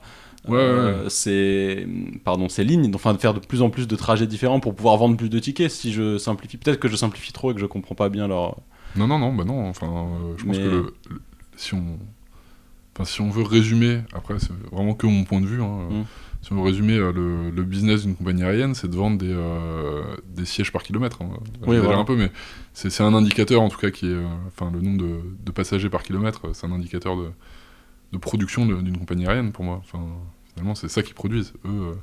A: euh, c'est pardon ces lignes enfin de faire de plus en plus de trajets différents pour pouvoir vendre plus de tickets si je simplifie peut-être que je simplifie trop et que je comprends pas bien leur
B: non non non bah non enfin euh, je pense que si on enfin si on veut résumer après c'est vraiment que mon point de vue hein, mm. si on veut résumer euh, le, business d'une compagnie aérienne c'est de vendre des, des sièges par kilomètre hein. oui, voilà. un peu mais c'est un indicateur en tout cas qui est enfin le nombre de, de passagers par kilomètre c'est un indicateur de de production d'une compagnie aérienne pour moi. Enfin, finalement, c'est ça qu'ils produisent, eux.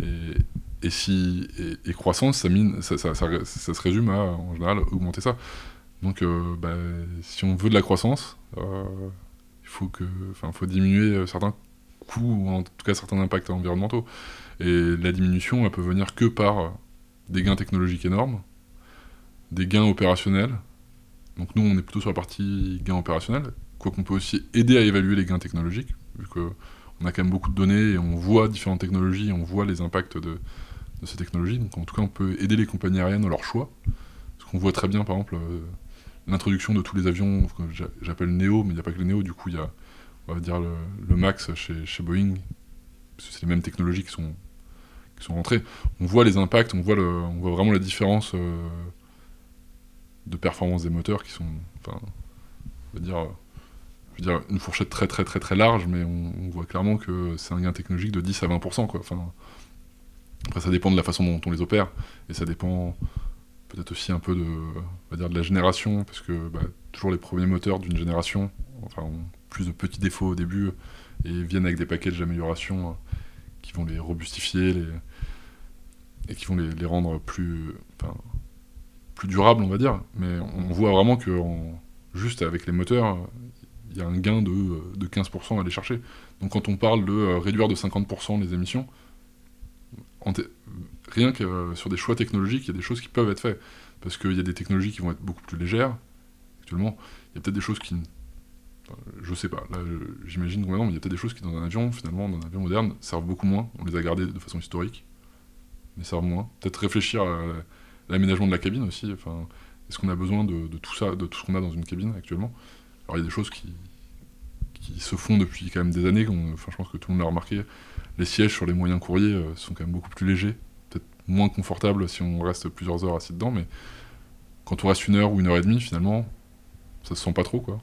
B: Euh. et, et, si, et, croissance, ça, mine, ça, ça, ça, se résume à, en général, augmenter ça. Donc, euh, bah, si on veut de la croissance, euh, il faut, que, faut diminuer certains coûts, ou en tout cas certains impacts environnementaux. Et la diminution, elle peut venir que par des gains technologiques énormes, des gains opérationnels. Donc nous, on est plutôt sur la partie gains opérationnels, quoi qu'on peut aussi aider à évaluer les gains technologiques, vu qu'on a quand même beaucoup de données et on voit différentes technologies, on voit les impacts de, ces technologies. Donc en tout cas, on peut aider les compagnies aériennes dans leur choix. Parce qu'on voit très bien, par exemple, euh, l'introduction de tous les avions, j'appelle Neo, mais il n'y a pas que les Neo, du coup, il y a, on va dire, le, Max chez, chez Boeing, parce que c'est les mêmes technologies qui sont, qui sont rentrées. On voit les impacts, on voit, le, on voit vraiment la différence euh, de performance des moteurs qui sont, enfin, on va dire, dire, une fourchette très très très très large, mais on, voit clairement que c'est un gain technologique de 10 à 20%. Quoi. Enfin, après, ça dépend de la façon dont on les opère, et ça dépend peut-être aussi un peu de, on va dire, de la génération, parce que bah, toujours les premiers moteurs d'une génération ont plus de petits défauts au début, et viennent avec des packages d'amélioration euh, qui vont les robustifier et qui vont les, rendre plus, plus durables, on va dire. Mais on voit vraiment que juste avec les moteurs, il y a un gain de, de 15% à aller chercher. Donc quand on parle de euh, réduire de 50% les émissions, rien que euh, sur des choix technologiques, il y a des choses qui peuvent être faites. Parce qu'il y a des technologies qui vont être beaucoup plus légères. Actuellement, il y a peut-être des choses qui... je sais pas, là j'imagine vraiment, mais il y a peut-être des choses qui dans un avion, finalement, dans un avion moderne, servent beaucoup moins. On les a gardées de façon historique, mais servent moins. Peut-être réfléchir à l'aménagement de la cabine aussi. Enfin, Est-ce qu'on a besoin de, de, tout ça, de tout ce qu'on a dans une cabine actuellement? Alors il y a des choses qui, qui se font depuis quand même des années, enfin, je pense que tout le monde l'a remarqué. Les sièges sur les moyens courriers euh, sont quand même beaucoup plus légers, moins confortables si on reste plusieurs heures assis dedans, mais quand on reste une heure ou une heure et demie, finalement, ça se sent pas trop, quoi.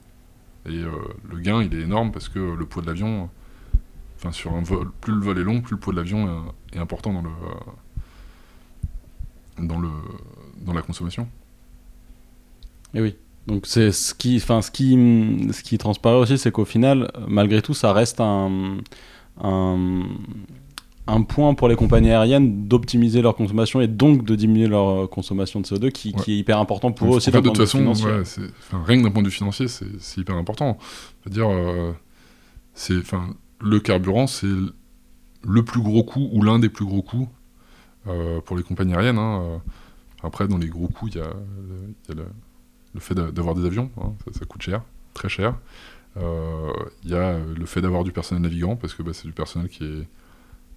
B: Et euh, le gain, il est énorme parce que le poids de l'avion, enfin sur un vol, plus le vol est long, plus le poids de l'avion est, important dans le, dans le, dans la consommation.
A: Et oui. Donc c'est ce qui, enfin ce qui, ce qui transparaît aussi, c'est qu'au final, malgré tout, ça reste un, un, point pour les compagnies aériennes d'optimiser leur consommation et donc de diminuer leur consommation de CO2, qui, qui est hyper important pour eux aussi.
B: de toute façon, ouais, rien que d'un point de vue financier, c'est hyper important. C'est-à-dire, euh, le carburant, c'est le plus gros coût ou l'un des plus gros coûts euh, pour les compagnies aériennes. Hein. Après, dans les gros coûts, il y a, y a le, le fait d'avoir des avions, hein, ça, coûte cher, très cher. Euh, il y a le fait d'avoir du personnel navigant, parce que bah, c'est du personnel qui est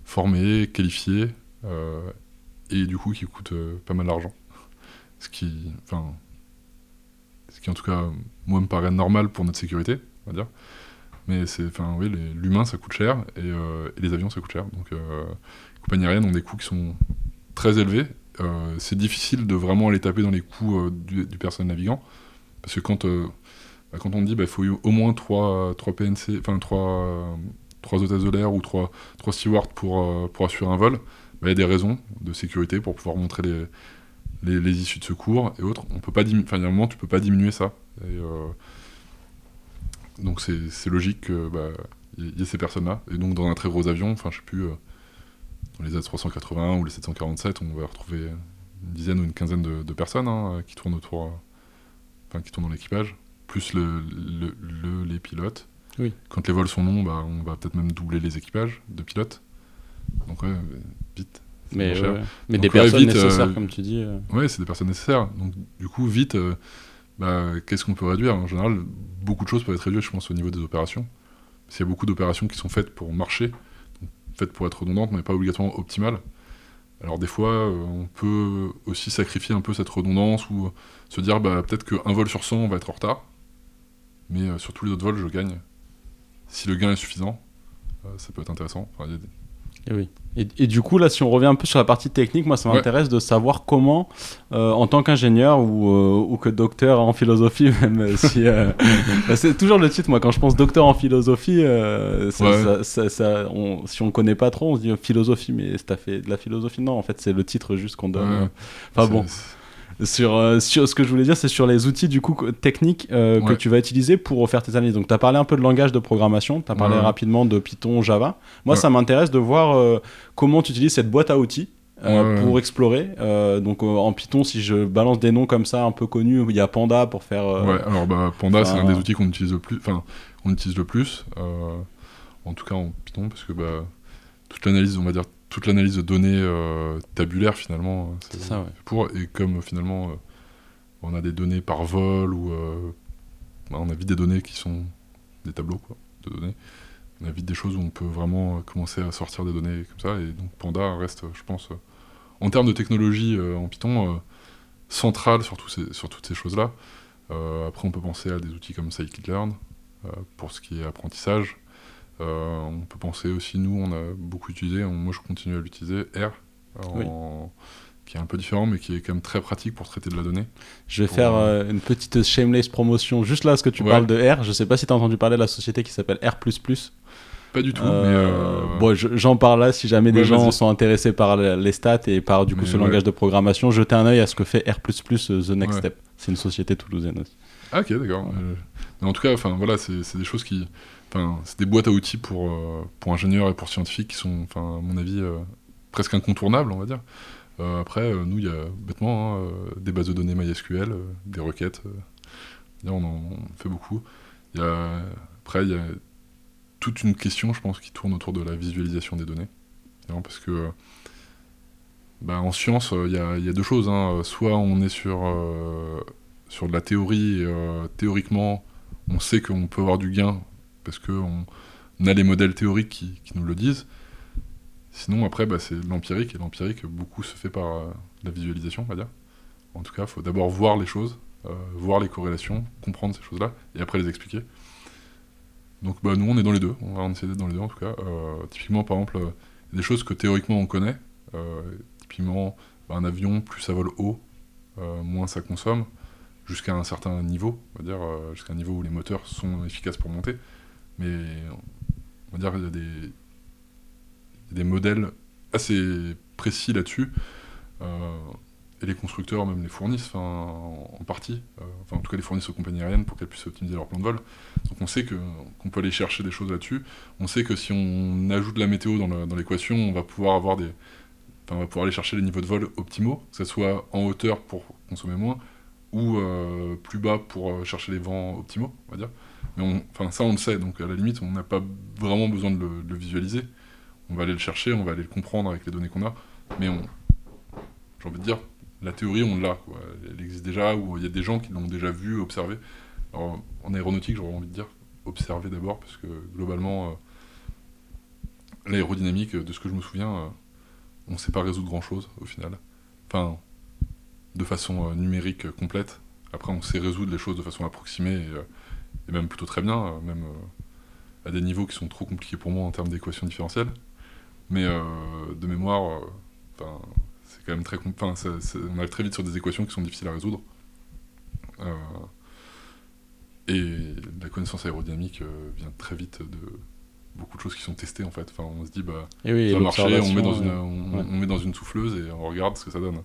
B: formé, qualifié, euh, et du coup qui coûte euh, pas mal d'argent. Ce qui, en tout cas, moi me paraît normal pour notre sécurité, on va dire. Mais c'est, enfin, oui, l'humain ça coûte cher et, les avions ça coûte cher. Donc, les compagnies aériennes ont des coûts qui sont très élevés euh, c'est difficile de vraiment aller taper dans les coûts euh, du, personnel navigant. Parce que quand, euh, bah, quand on dit qu'il bah, faut au moins 3, 3 PNC, enfin 3, 3 hôtesses de l'air ou 3, 3 stewards pour, pour assurer un vol, bah, il y a des raisons de sécurité pour pouvoir montrer les, les, issues de secours et autres. On peut pas enfin, il y a un moment, tu peux pas diminuer ça. donc c'est logique qu'il bah, y, ait ces personnes-là. Et donc dans un très gros avion, enfin je sais plus dans les A380 ou les 747, on va retrouver une dizaine ou une quinzaine de, personnes hein, qui tournent autour, enfin qui tournent dans l'équipage, plus le, les pilotes.
A: Oui.
B: Quand les vols sont longs, bah, on va peut-être même doubler les équipages de pilotes. Donc ouais, vite.
A: Mais, mais des personnes nécessaires, euh, comme tu dis. Euh.
B: Oui, c'est des personnes nécessaires. Donc du coup, vite, euh, bah, qu'est-ce qu'on peut réduire? En général, beaucoup de choses peuvent être réduites, je pense, au niveau des opérations. Parce qu'il y a beaucoup d'opérations qui sont faites pour marcher, faites pour être redondantes, mais pas obligatoirement optimales. Alors des fois, on peut aussi sacrifier un peu cette redondance ou se dire bah, peut-être qu'un vol sur 100 on va être en retard, mais sur tous les autres vols je gagne. Si le gain est suffisant, euh, ça peut être intéressant. Enfin,
A: et oui. Et, du coup, là, si on revient un peu sur la partie technique, moi, ça m'intéresse de savoir comment, euh, en tant qu'ingénieur ou, euh, ou, que docteur en philosophie, <laughs> même si <laughs> bah, c'est toujours le titre. Moi, quand je pense docteur en philosophie, ça, ça, on, si on connaît pas trop, on se dit philosophie, mais ça fait de la philosophie. Non, en fait, c'est le titre juste qu'on donne. Enfin bon sur, euh, sur ce que je voulais dire, c'est sur les outils du coup techniques euh, que tu vas utiliser pour faire tes analyses. Donc, tu as parlé un peu de langage de programmation, tu as parlé rapidement de Python, Java. Moi, ça m'intéresse de voir euh, comment tu utilises cette boîte à outils. pour explorer. donc en Python, si je balance des noms comme ça un peu connus, il y a Panda pour faire.
B: Ouais, alors bah, Panda, c'est un des outils qu'on utilise le plus. Enfin, on utilise le plus. en tout cas en Python, parce que bah, toute l'analyse, on va dire toute l'analyse de données euh, tabulaires finalement.
A: Euh, c'est ça, ouais.
B: Pour, et comme finalement euh, on a des données par vol ou bah, on a vite des données qui sont des tableaux quoi, de données. On a vite des choses où on peut vraiment commencer à sortir des données comme ça. Et donc Panda reste, je pense, en termes de technologie en Python, central sur, ces, sur toutes ces choses-là. après, on peut penser à des outils comme scikit-learn pour ce qui est apprentissage. Euh, on peut penser aussi, nous, on a beaucoup utilisé, moi je continue à l'utiliser, R, qui est un peu différent, mais qui est quand même très pratique pour traiter de la donnée.
A: Je vais faire euh, euh, une petite shameless promotion juste là, parce que tu parles de R. Je sais pas si tu as entendu parler de la société qui s'appelle R.
B: Pas du tout.
A: Bon, j'en parle là si jamais des gens sont intéressés par les stats et par du coup ce langage de programmation. Jetez un œil à ce que fait R++ The Next Step. C'est une société toulousaine aussi.
B: Ah, ok, d'accord. en tout cas, enfin voilà, c'est des choses qui c'est des boîtes à outils pour, euh, pour ingénieurs et pour scientifiques qui sont, à mon avis, euh, presque incontournables, on va dire. Euh, après, nous, il y a bêtement hein, des bases de données MySQL, des requêtes. on en fait beaucoup. Y a, après, il y a toute une question, je pense, qui tourne autour de la visualisation des données. Parce que bah, en science, il y, y, a deux choses. Hein. Soit on est sur, sur de la théorie, et, théoriquement, on sait qu'on peut avoir du gain parce qu'on a les modèles théoriques qui, nous le disent. Sinon, après, bah, c'est l'empirique, et l'empirique, beaucoup se fait par euh, la visualisation, on va dire. En tout cas, il faut d'abord voir les choses, euh, voir les corrélations, comprendre ces choses-là, et après les expliquer. Donc, bah, nous, on est dans les deux, on va essayer d'être dans les deux, en tout cas. Euh, typiquement, par exemple, des choses que théoriquement on connaît. typiquement, bah, un avion, plus ça vole haut, moins ça consomme, jusqu'à un certain niveau, on va dire, jusqu'à un niveau où les moteurs sont efficaces pour monter mais on va dire qu'il y a des, des modèles assez précis là-dessus. Euh, et les constructeurs même les fournissent en, partie, euh, enfin en tout cas les fournissent aux compagnies aériennes pour qu'elles puissent optimiser leur plan de vol. Donc on sait qu'on peut aller chercher des choses là-dessus. On sait que si on ajoute la météo dans l'équation, on va pouvoir avoir des, on va pouvoir aller chercher les niveaux de vol optimaux, que ce soit en hauteur pour consommer moins ou euh, plus bas pour chercher les vents optimaux, on va dire. Mais enfin, ça, on le sait, donc à la limite, on n'a pas vraiment besoin de le, visualiser. On va aller le chercher, on va aller le comprendre avec les données qu'on a. Mais j'ai envie de dire, la théorie, on l'a. Elle existe déjà, ou il y a des gens qui l'ont déjà vu, observé. En aéronautique, j'aurais envie de dire observer d'abord, parce que globalement, euh, l'aérodynamique, de ce que je me souviens, euh, on ne sait pas résoudre grand-chose au final. Enfin, de façon euh, numérique complète. Après, on sait résoudre les choses de façon approximée. Et même plutôt très bien, euh, même euh, à des niveaux qui sont trop compliqués pour moi en termes d'équations différentielles. Mais euh, de mémoire, c'est quand même très. Enfin, on arrive très vite sur des équations qui sont difficiles à résoudre. et la connaissance aérodynamique vient très vite de beaucoup de choses qui sont testées en fait. Enfin, on se dit, bah,
A: ça va marcher,
B: on met, dans une, on, met dans une souffleuse et on regarde ce que ça donne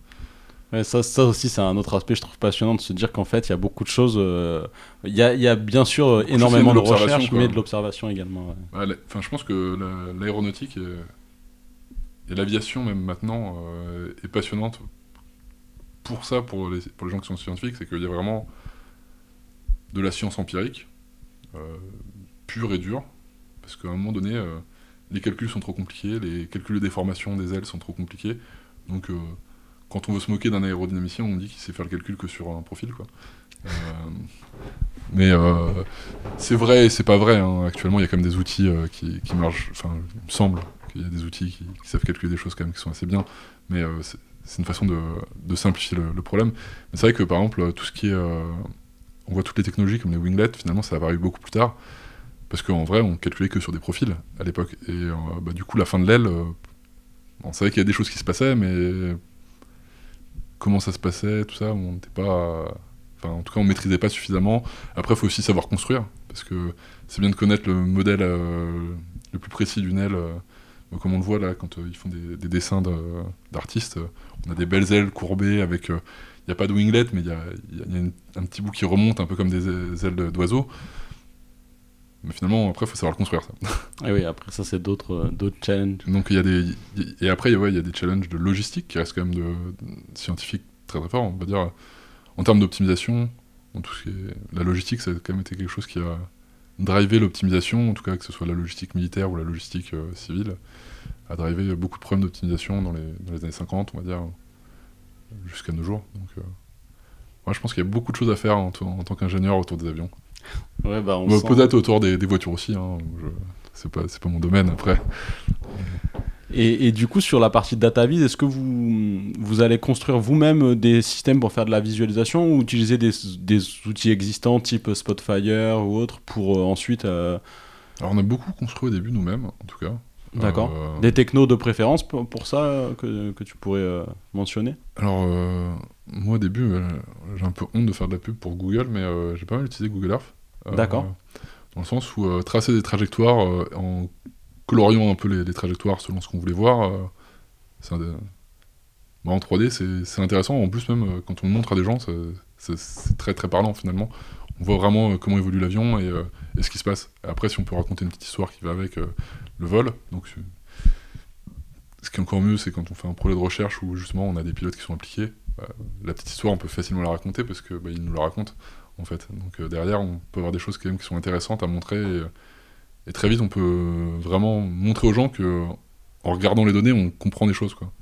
A: ça, ça aussi, c'est un autre aspect, je trouve passionnant de se dire qu'en fait, il y a beaucoup de choses. Euh, il y, a, y, a, bien sûr énormément de, recherche, mais de l'observation également.
B: Enfin, je pense que l'aéronautique et, l'aviation, même maintenant, euh, est passionnante pour ça, pour les, pour les gens qui sont scientifiques, c'est qu'il y a vraiment de la science empirique, euh, pure et dure, parce qu'à un moment donné, les calculs sont trop compliqués, les calculs de déformation des ailes sont trop compliqués, donc quand on veut se moquer d'un aérodynamicien, on dit qu'il sait faire le calcul que sur un profil, quoi. Euh, mais c'est vrai et c'est pas vrai. hein. Actuellement, il y a quand même des outils qui, qui marchent. Enfin, il me semble qu'il y a des outils qui, savent calculer des choses quand même qui sont assez bien. Mais c'est une façon de, de simplifier le, problème. C'est vrai que par exemple, tout ce qui est. Euh, on voit toutes les technologies comme les winglets, finalement, ça a apparu beaucoup plus tard. Parce qu'en vrai, on calculait que sur des profils à l'époque. Et euh, bah, du coup, la fin de l'aile, euh, on savait qu'il y a des choses qui se passaient, mais comment ça se passait, tout ça, on n'était pas. Enfin, en tout cas, on maîtrisait pas suffisamment. Après, il faut aussi savoir construire. Parce que c'est bien de connaître le modèle le plus précis d'une aile comme on le voit là, quand ils font des, des dessins d'artistes, on a des belles ailes courbées avec. Il n'y a pas de winglet, mais il y a, y a un petit bout qui remonte un peu comme des ailes d'oiseau. Mais finalement, après, il faut savoir le construire, ça.
A: Et oui, après, ça, c'est d'autres challenges.
B: Donc, il y a des. Et après, il ouais, y a des challenges de logistique qui restent quand même de, scientifiques très très forts. On va dire, en termes d'optimisation, tout ce qui est, la logistique, ça a quand même été quelque chose qui a drivé l'optimisation, en tout cas que ce soit la logistique militaire ou la logistique euh, civile, a drivé beaucoup de problèmes d'optimisation dans les, dans les, années 50, on va dire, jusqu'à nos jours. Donc, euh, moi, je pense qu'il y a beaucoup de choses à faire en, en tant qu'ingénieur autour des avions.
A: Ouais, bah, on
B: bah,
A: sent...
B: Peut-être autour des, des, voitures aussi, hein, je... c'est pas, pas mon domaine après.
A: Et, et, du coup, sur la partie DataVis, est-ce que vous, vous allez construire vous-même des systèmes pour faire de la visualisation ou utiliser des, des outils existants type Spotfire ou autre pour euh, ensuite. Euh...
B: Alors, on a beaucoup construit au début nous-mêmes, en tout cas.
A: D'accord. Euh... Des technos de préférence pour, pour ça que, que, tu pourrais euh, mentionner?
B: Alors, moi au début, j'ai un peu honte de faire de la pub pour Google, mais j'ai pas mal utilisé Google Earth.
A: D'accord.
B: Dans le sens où tracer des trajectoires en coloriant un peu les, les, trajectoires selon ce qu'on voulait voir. Euh, bah, en 3D, c'est intéressant. En plus, même euh, quand on le montre à des gens, c'est très très parlant finalement. On voit vraiment euh, comment évolue l'avion et, euh, et, ce qui se passe. Après, si on peut raconter une petite histoire qui va avec euh, le vol, donc ce qui est encore mieux, c'est quand on fait un projet de recherche où justement on a des pilotes qui sont impliqués. Bah, la petite histoire, on peut facilement la raconter parce que bah, ils nous la racontent en fait. Donc derrière, on peut avoir des choses quand même qui sont intéressantes à montrer. Et, et très vite, on peut vraiment montrer aux gens que, en regardant les données, on comprend des choses, quoi.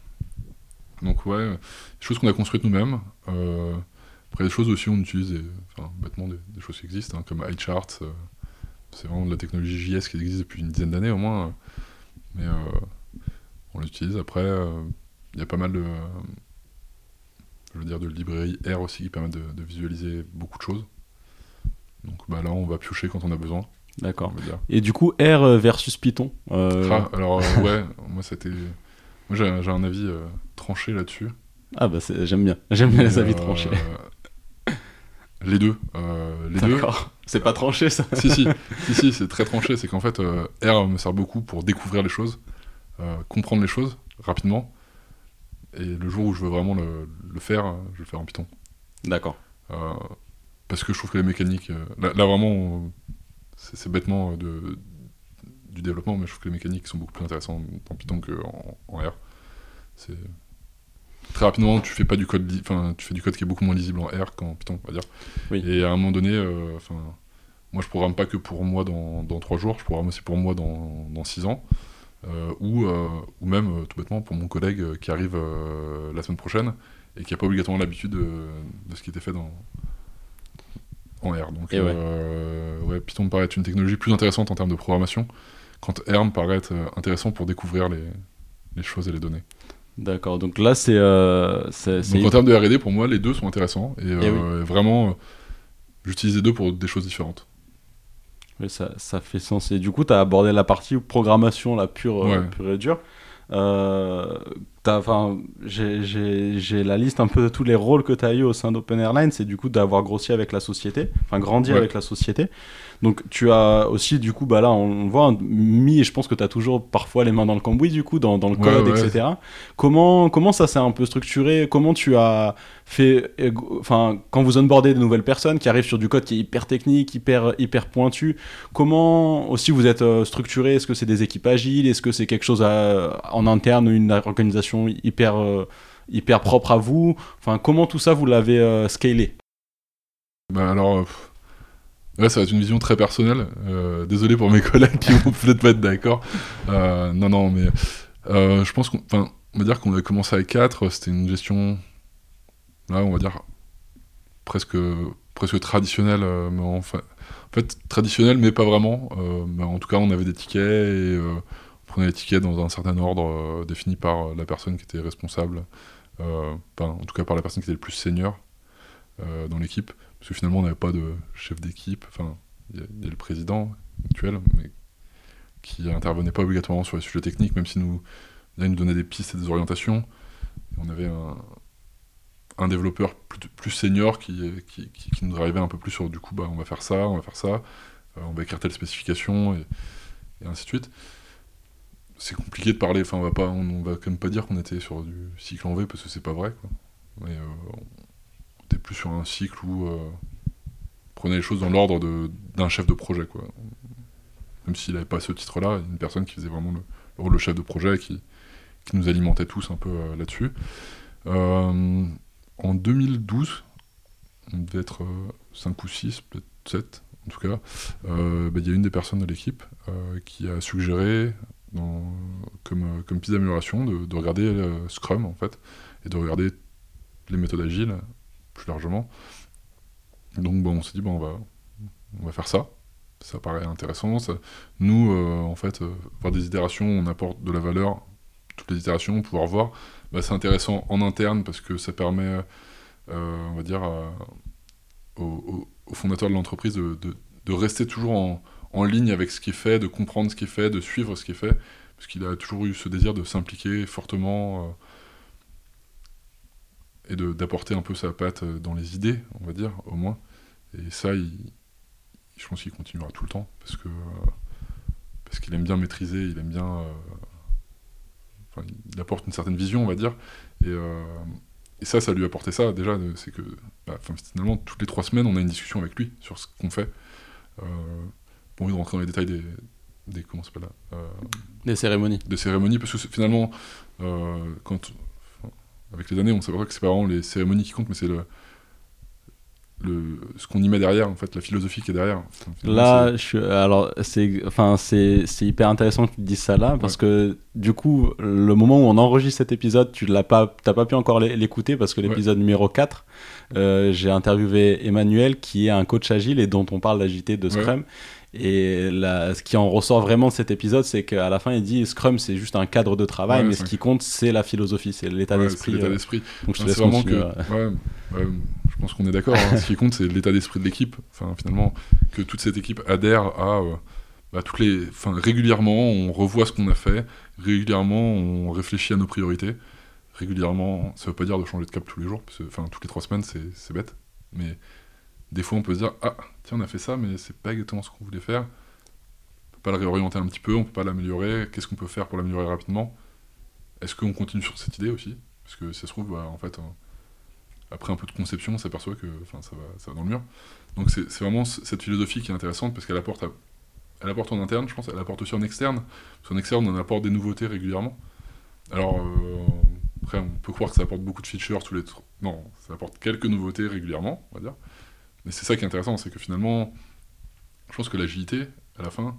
B: Donc ouais, des choses qu'on a construites nous-mêmes. Euh, après, des choses aussi, on utilise, bêtement, des, choses qui existent, hein, comme iCharts. Euh, c'est vraiment de la technologie JS qui existe depuis une dizaine d'années au moins. Euh, mais on l'utilise. Après, il y a pas mal de, je veux dire, de librairies R aussi qui permettent de, de visualiser beaucoup de choses. Donc bah, là, on va piocher quand on a besoin.
A: D'accord. Et du coup, R versus Python
B: euh... ah, Alors, euh, ouais, <laughs> moi, c'était. Moi, j'ai un avis euh, tranché là-dessus.
A: Ah, bah, j'aime bien. J'aime bien les avis tranchés. <laughs>
B: Les deux. les deux.
A: D'accord. C'est pas tranché, ça
B: Si, si, si, si c'est très tranché. C'est qu'en fait, R me sert beaucoup pour découvrir les choses, comprendre les choses rapidement. Et le jour où je veux vraiment le, le faire, je vais le faire en Python.
A: D'accord.
B: parce que je trouve que les mécaniques. Là, là, vraiment c'est bêtement de, du développement, mais je trouve que les mécaniques sont beaucoup plus intéressantes en Python qu'en en R. C'est très rapidement, tu fais pas du code, enfin, tu fais du code qui est beaucoup moins lisible en R qu'en Python, on va dire.
A: Oui.
B: Et à un moment donné, enfin, euh, moi je programme pas que pour moi dans, dans 3 jours, je programme aussi pour moi dans, dans 6 ans. Euh, ou, euh, ou même euh, tout bêtement pour mon collègue qui arrive la semaine prochaine et qui n'a pas obligatoirement l'habitude de, de, ce qui était fait dans, en R. Donc,
A: ouais.
B: Ouais. Python me paraît être une technologie plus intéressante en termes de programmation, quand R me paraît être intéressant pour découvrir les, les choses et les données.
A: D'accord, donc là c'est. Euh,
B: donc en termes de RD, pour moi, les deux sont intéressants. Et, et euh, oui. vraiment, j'utilise les deux pour des choses différentes.
A: Ça, ça fait sens. Et du coup, tu as abordé la partie programmation, la pure, ouais. pure et dure. Euh, j'ai la liste un peu de tous les rôles que tu as eu au sein d'Open Airlines, c'est du coup d'avoir grossi avec la société, enfin grandi ouais. avec la société. Donc tu as aussi du coup, bah là on voit mis, et je pense que tu as toujours parfois les mains dans le cambouis du coup, dans, dans le code,
B: ouais, ouais.
A: etc. Comment, comment ça s'est un peu structuré? Comment tu as fait, enfin quand vous onboardez de nouvelles personnes qui arrivent sur du code qui est hyper technique, hyper, hyper pointu, comment aussi vous êtes euh, structuré? Est-ce que c'est des équipes agiles? Est-ce que c'est quelque chose à, en interne, une organisation hyper, euh, hyper propre à vous Enfin, comment tout ça vous l'avez euh, scalé?
B: Ben alors, Ouais, ça va être une vision très personnelle. Euh, désolé pour mes <laughs> collègues qui vont peut-être pas être d'accord. Euh, non, non, mais euh, je pense qu'on. Va dire qu'on avait commencé avec 4, c'était une gestion, là, on va dire, presque, presque traditionnelle, euh, en fait, traditionnelle, mais pas vraiment. Euh, mais en tout cas, on avait des tickets et euh, on prenait les tickets dans un certain ordre défini par la personne qui était responsable, enfin, en tout cas par la personne qui était le plus senior dans l'équipe, parce que finalement, on n'avait pas de chef d'équipe, enfin, il y, a le président actuel, mais qui intervenait pas obligatoirement sur les sujets techniques, même si nous, nous donnait des pistes et des orientations. on avait un, développeur plus, senior qui, nous arrivait un peu plus sur du coup, bah, on va faire ça, on va faire ça, euh, on va écrire telle spécification, et, ainsi de suite. C'est compliqué de parler, enfin, on va, pas, on, va quand même pas dire qu'on était sur du cycle en V parce que c'est pas vrai. Quoi. Mais, euh, on était plus sur un cycle où euh, on prenait les choses dans l'ordre d'un chef de projet. Quoi. Même s'il n'avait pas ce titre-là, une personne qui faisait vraiment le, rôle de chef de projet qui, qui nous alimentait tous un peu là-dessus. Euh, en 2012, on devait être 5 euh, ou 6, peut-être 7 en tout cas, bah, il y a une des personnes de l'équipe qui a suggéré, comme, comme piste d'amélioration, de, regarder Scrum en fait, et de regarder les méthodes agiles plus largement. Donc bon, on s'est dit, bon, on va, on va faire ça. Ça paraît intéressant. nous, en fait, voir des itérations, on apporte de la valeur, toutes les itérations, pouvoir voir bah, c'est intéressant en interne parce que ça permet, euh, on va dire, au, fondateur de l'entreprise de, de, rester toujours en, en, ligne avec ce qui est fait, de comprendre ce qui est fait, de suivre ce qui est fait, parce qu'il a toujours eu ce désir de s'impliquer fortement euh, et d'apporter un peu sa patte dans les idées, on va dire, au moins. Et ça, je pense qu'il continuera tout le temps, parce que parce qu'il aime bien maîtriser, il aime bien euh, il apporte une certaine vision, on va dire. Et, euh, ça, ça lui a apporté ça, déjà, c'est que bah, finalement, toutes les trois semaines, on a une discussion avec lui sur ce qu'on fait. Euh, bon, envie de rentrer dans les détails des, des comment s'appelle là euh,
A: Des cérémonies.
B: Des cérémonies, parce que finalement, euh, quand, avec les années, on s'aperçoit que c'est pas vraiment les cérémonies qui comptent, mais c'est le, ce qu'on y met derrière, en fait, la philosophie qui est derrière.
A: là, je alors c'est, enfin, c'est, hyper intéressant que tu dises ça là, parce que du coup, le moment où on enregistre cet épisode, tu l'as pas, t'as pas pu encore l'écouter parce que l'épisode numéro 4, euh, j'ai interviewé Emmanuel qui est un coach agile et dont on parle d'agilité de Scrum. Et ce qui en ressort vraiment de cet épisode, c'est qu'à la fin, il dit Scrum, c'est juste un cadre de travail, mais ce qui compte, c'est la philosophie, c'est l'état d'esprit.
B: L'état euh. d'esprit. Donc je te laisse vraiment que, je pense qu'on est d'accord. Hein. ce qui compte, c'est l'état d'esprit de l'équipe. Enfin, finalement, que toute cette équipe adhère à euh, bah, toutes les. Enfin, régulièrement, on revoit ce qu'on a fait. Régulièrement, on réfléchit à nos priorités. Régulièrement, ça veut pas dire de changer de cap tous les jours. Parce que, enfin, toutes les trois semaines, c'est bête. Mais des fois, on peut se dire ah tiens, on a fait ça, mais c'est pas exactement ce qu'on voulait faire. On peut pas le réorienter un petit peu, on peut pas l'améliorer. Qu'est-ce qu'on peut faire pour l'améliorer rapidement? Est-ce qu'on continue sur cette idée aussi? Parce que ça se trouve, bah, en fait, hein, après un peu de conception, on s'aperçoit que ça va, ça va dans le mur. Donc c'est vraiment cette philosophie qui est intéressante parce qu'elle apporte, elle apporte en interne, je pense, elle apporte aussi en externe. Parce qu'en externe, on apporte des nouveautés régulièrement. Alors, euh, après, on peut croire que ça apporte beaucoup de features tous les. Non, ça apporte quelques nouveautés régulièrement, on va dire. Mais c'est ça qui est intéressant, c'est que finalement, je pense que l'agilité, à la fin,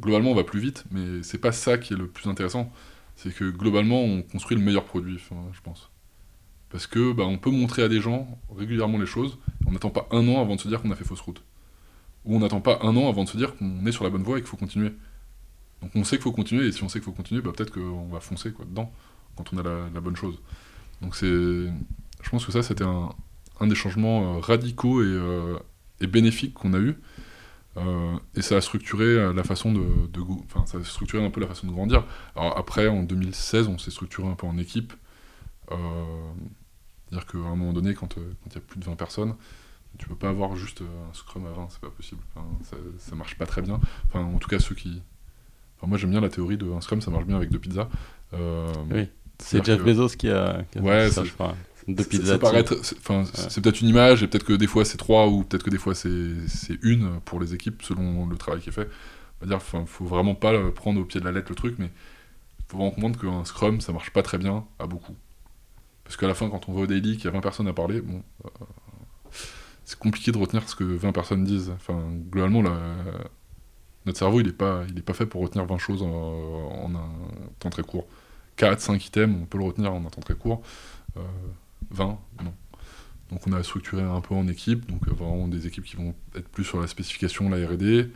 B: globalement, on va plus vite, mais c'est pas ça qui est le plus intéressant. C'est que globalement, on construit le meilleur produit, je pense. Parce que bah, on peut montrer à des gens régulièrement les choses. On n'attend pas un an avant de se dire qu'on a fait fausse route. Ou on n'attend pas un an avant de se dire qu'on est sur la bonne voie et qu'il faut continuer. Donc on sait qu'il faut continuer, et si on sait qu'il faut continuer, bah, peut-être qu'on va foncer quoi, dedans, quand on a la, bonne chose. Donc c'est. Je pense que ça, c'était un, un, des changements euh, radicaux et, euh, et bénéfiques qu'on a eu. Euh, et ça a structuré la façon de, de, enfin, ça a structuré un peu la façon de grandir. Alors après, en 2016, on s'est structuré un peu en équipe. C'est-à-dire qu'à un moment donné, quand il y a plus de 20 personnes, tu peux pas avoir juste un Scrum à 20, c'est pas possible. ça, ça marche pas très bien. Enfin, en tout cas, ceux qui. moi, j'aime bien la théorie de un Scrum, ça marche bien avec deux pizzas.
A: Euh, oui, c'est Jeff Bezos qui a, qui
B: ouais, ça, je crois. Deux pizzas. C'est peut-être une image, et peut-être que des fois c'est trois, ou peut-être que des fois c'est une pour les équipes, selon le travail qui est fait. On va dire, faut vraiment pas prendre au pied de la lettre le truc, mais il faut vraiment comprendre qu'un Scrum, ça marche pas très bien à beaucoup. Parce qu'à la fin, quand on va au daily, qu'il y a 20 personnes à parler, bon, euh, c'est compliqué de retenir ce que 20 personnes disent. Enfin, globalement, notre cerveau, il n'est pas, il est pas fait pour retenir 20 choses en, un temps très court. 4, 5 items, on peut le retenir en un temps très court. 20, non. Donc on a structuré un peu en équipe, donc vraiment des équipes qui vont être plus sur la spécification, la R&D,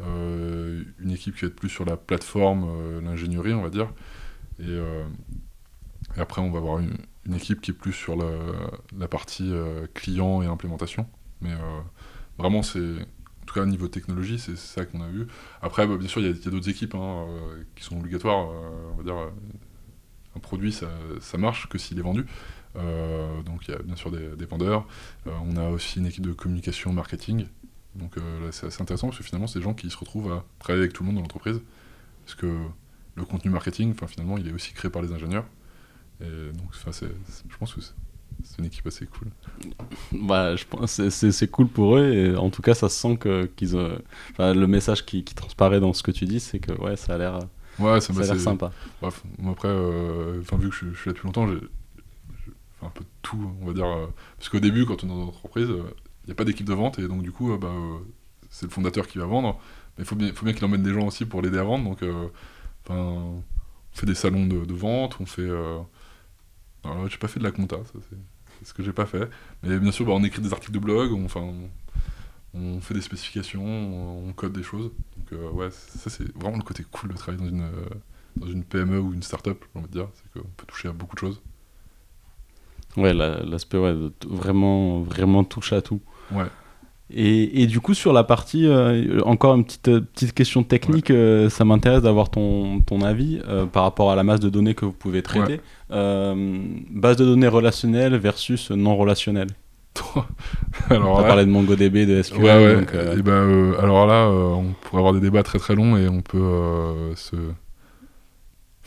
B: une équipe qui va être plus sur la plateforme, l'ingénierie, on va dire, et, après on va avoir une, équipe qui est plus sur la, partie client et implémentation. Mais vraiment c'est en tout cas, au niveau technologie, c'est ça qu'on a vu. Après, bah, bien sûr, il y a, d'autres équipes hein, euh, qui sont obligatoires. Euh, on va dire, euh, un produit, ça, ça marche que s'il est vendu. Donc, il y a bien sûr des, vendeurs. on a aussi une équipe de communication, marketing. Donc, là, c'est assez intéressant parce que finalement, c'est des gens qui se retrouvent à travailler avec tout le monde dans l'entreprise. Parce que le contenu marketing, finalement, il est aussi créé par les ingénieurs. Et donc, je pense que c'est une équipe assez cool.
A: Bah, je pense c'est cool pour eux et en tout cas ça se sent que qu'ils le message qui, qui, transparaît dans ce que tu dis c'est que ouais ça a l'air
B: ouais ça,
A: ça a l'air sympa.
B: Bref, moi après euh, vu que je, suis là depuis longtemps un peu tout on va dire euh, parce qu'au début quand on est dans une entreprise il euh, n'y a pas d'équipe de vente et donc du coup bah c'est le fondateur qui va vendre mais il faut bien qu'il emmène des gens aussi pour l'aider à vendre donc on fait des salons de, vente on fait alors j'ai pas fait de la compta, c'est ce que j'ai pas fait. Mais bien sûr, bah, on écrit des articles de blog, on, fait des spécifications, on, code des choses. Donc euh, ouais, ça c'est vraiment le côté cool de travailler dans une, dans une PME ou une start-up, j'ai envie de dire, c'est qu'on peut toucher à beaucoup de choses.
A: Ouais, l'aspect ouais, vraiment, vraiment touche à tout.
B: Ouais.
A: Et, et, du coup, sur la partie, euh, encore une petite, petite question technique, euh, ça m'intéresse d'avoir ton, ton avis euh, par rapport à la masse de données que vous pouvez traiter. base de données relationnelle versus non relationnelle. <laughs> alors, on va parler de MongoDB, de SQL.
B: Ouais, et ben, alors là, on pourrait avoir des débats très très longs et on peut se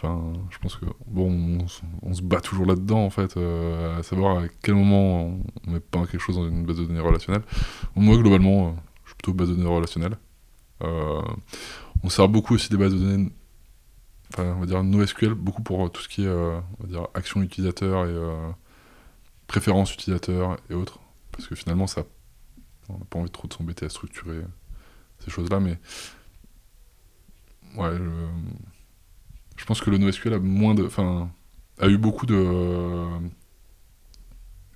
B: je pense que bon, on, se bat toujours là-dedans en fait, euh, à savoir à quel moment on, met pas quelque chose dans une base de données relationnelle. Moi, globalement, euh, je suis plutôt base de données relationnelle. Euh, on sert beaucoup aussi des bases de données, enfin, on va dire NoSQL, beaucoup pour tout ce qui est, on va dire, action utilisateur et préférence utilisateur et autres, parce que finalement, ça, on n'a pas envie trop de s'embêter à structurer ces choses-là, mais ouais. Je, je pense que le NoSQL a moins de, enfin, a eu beaucoup de,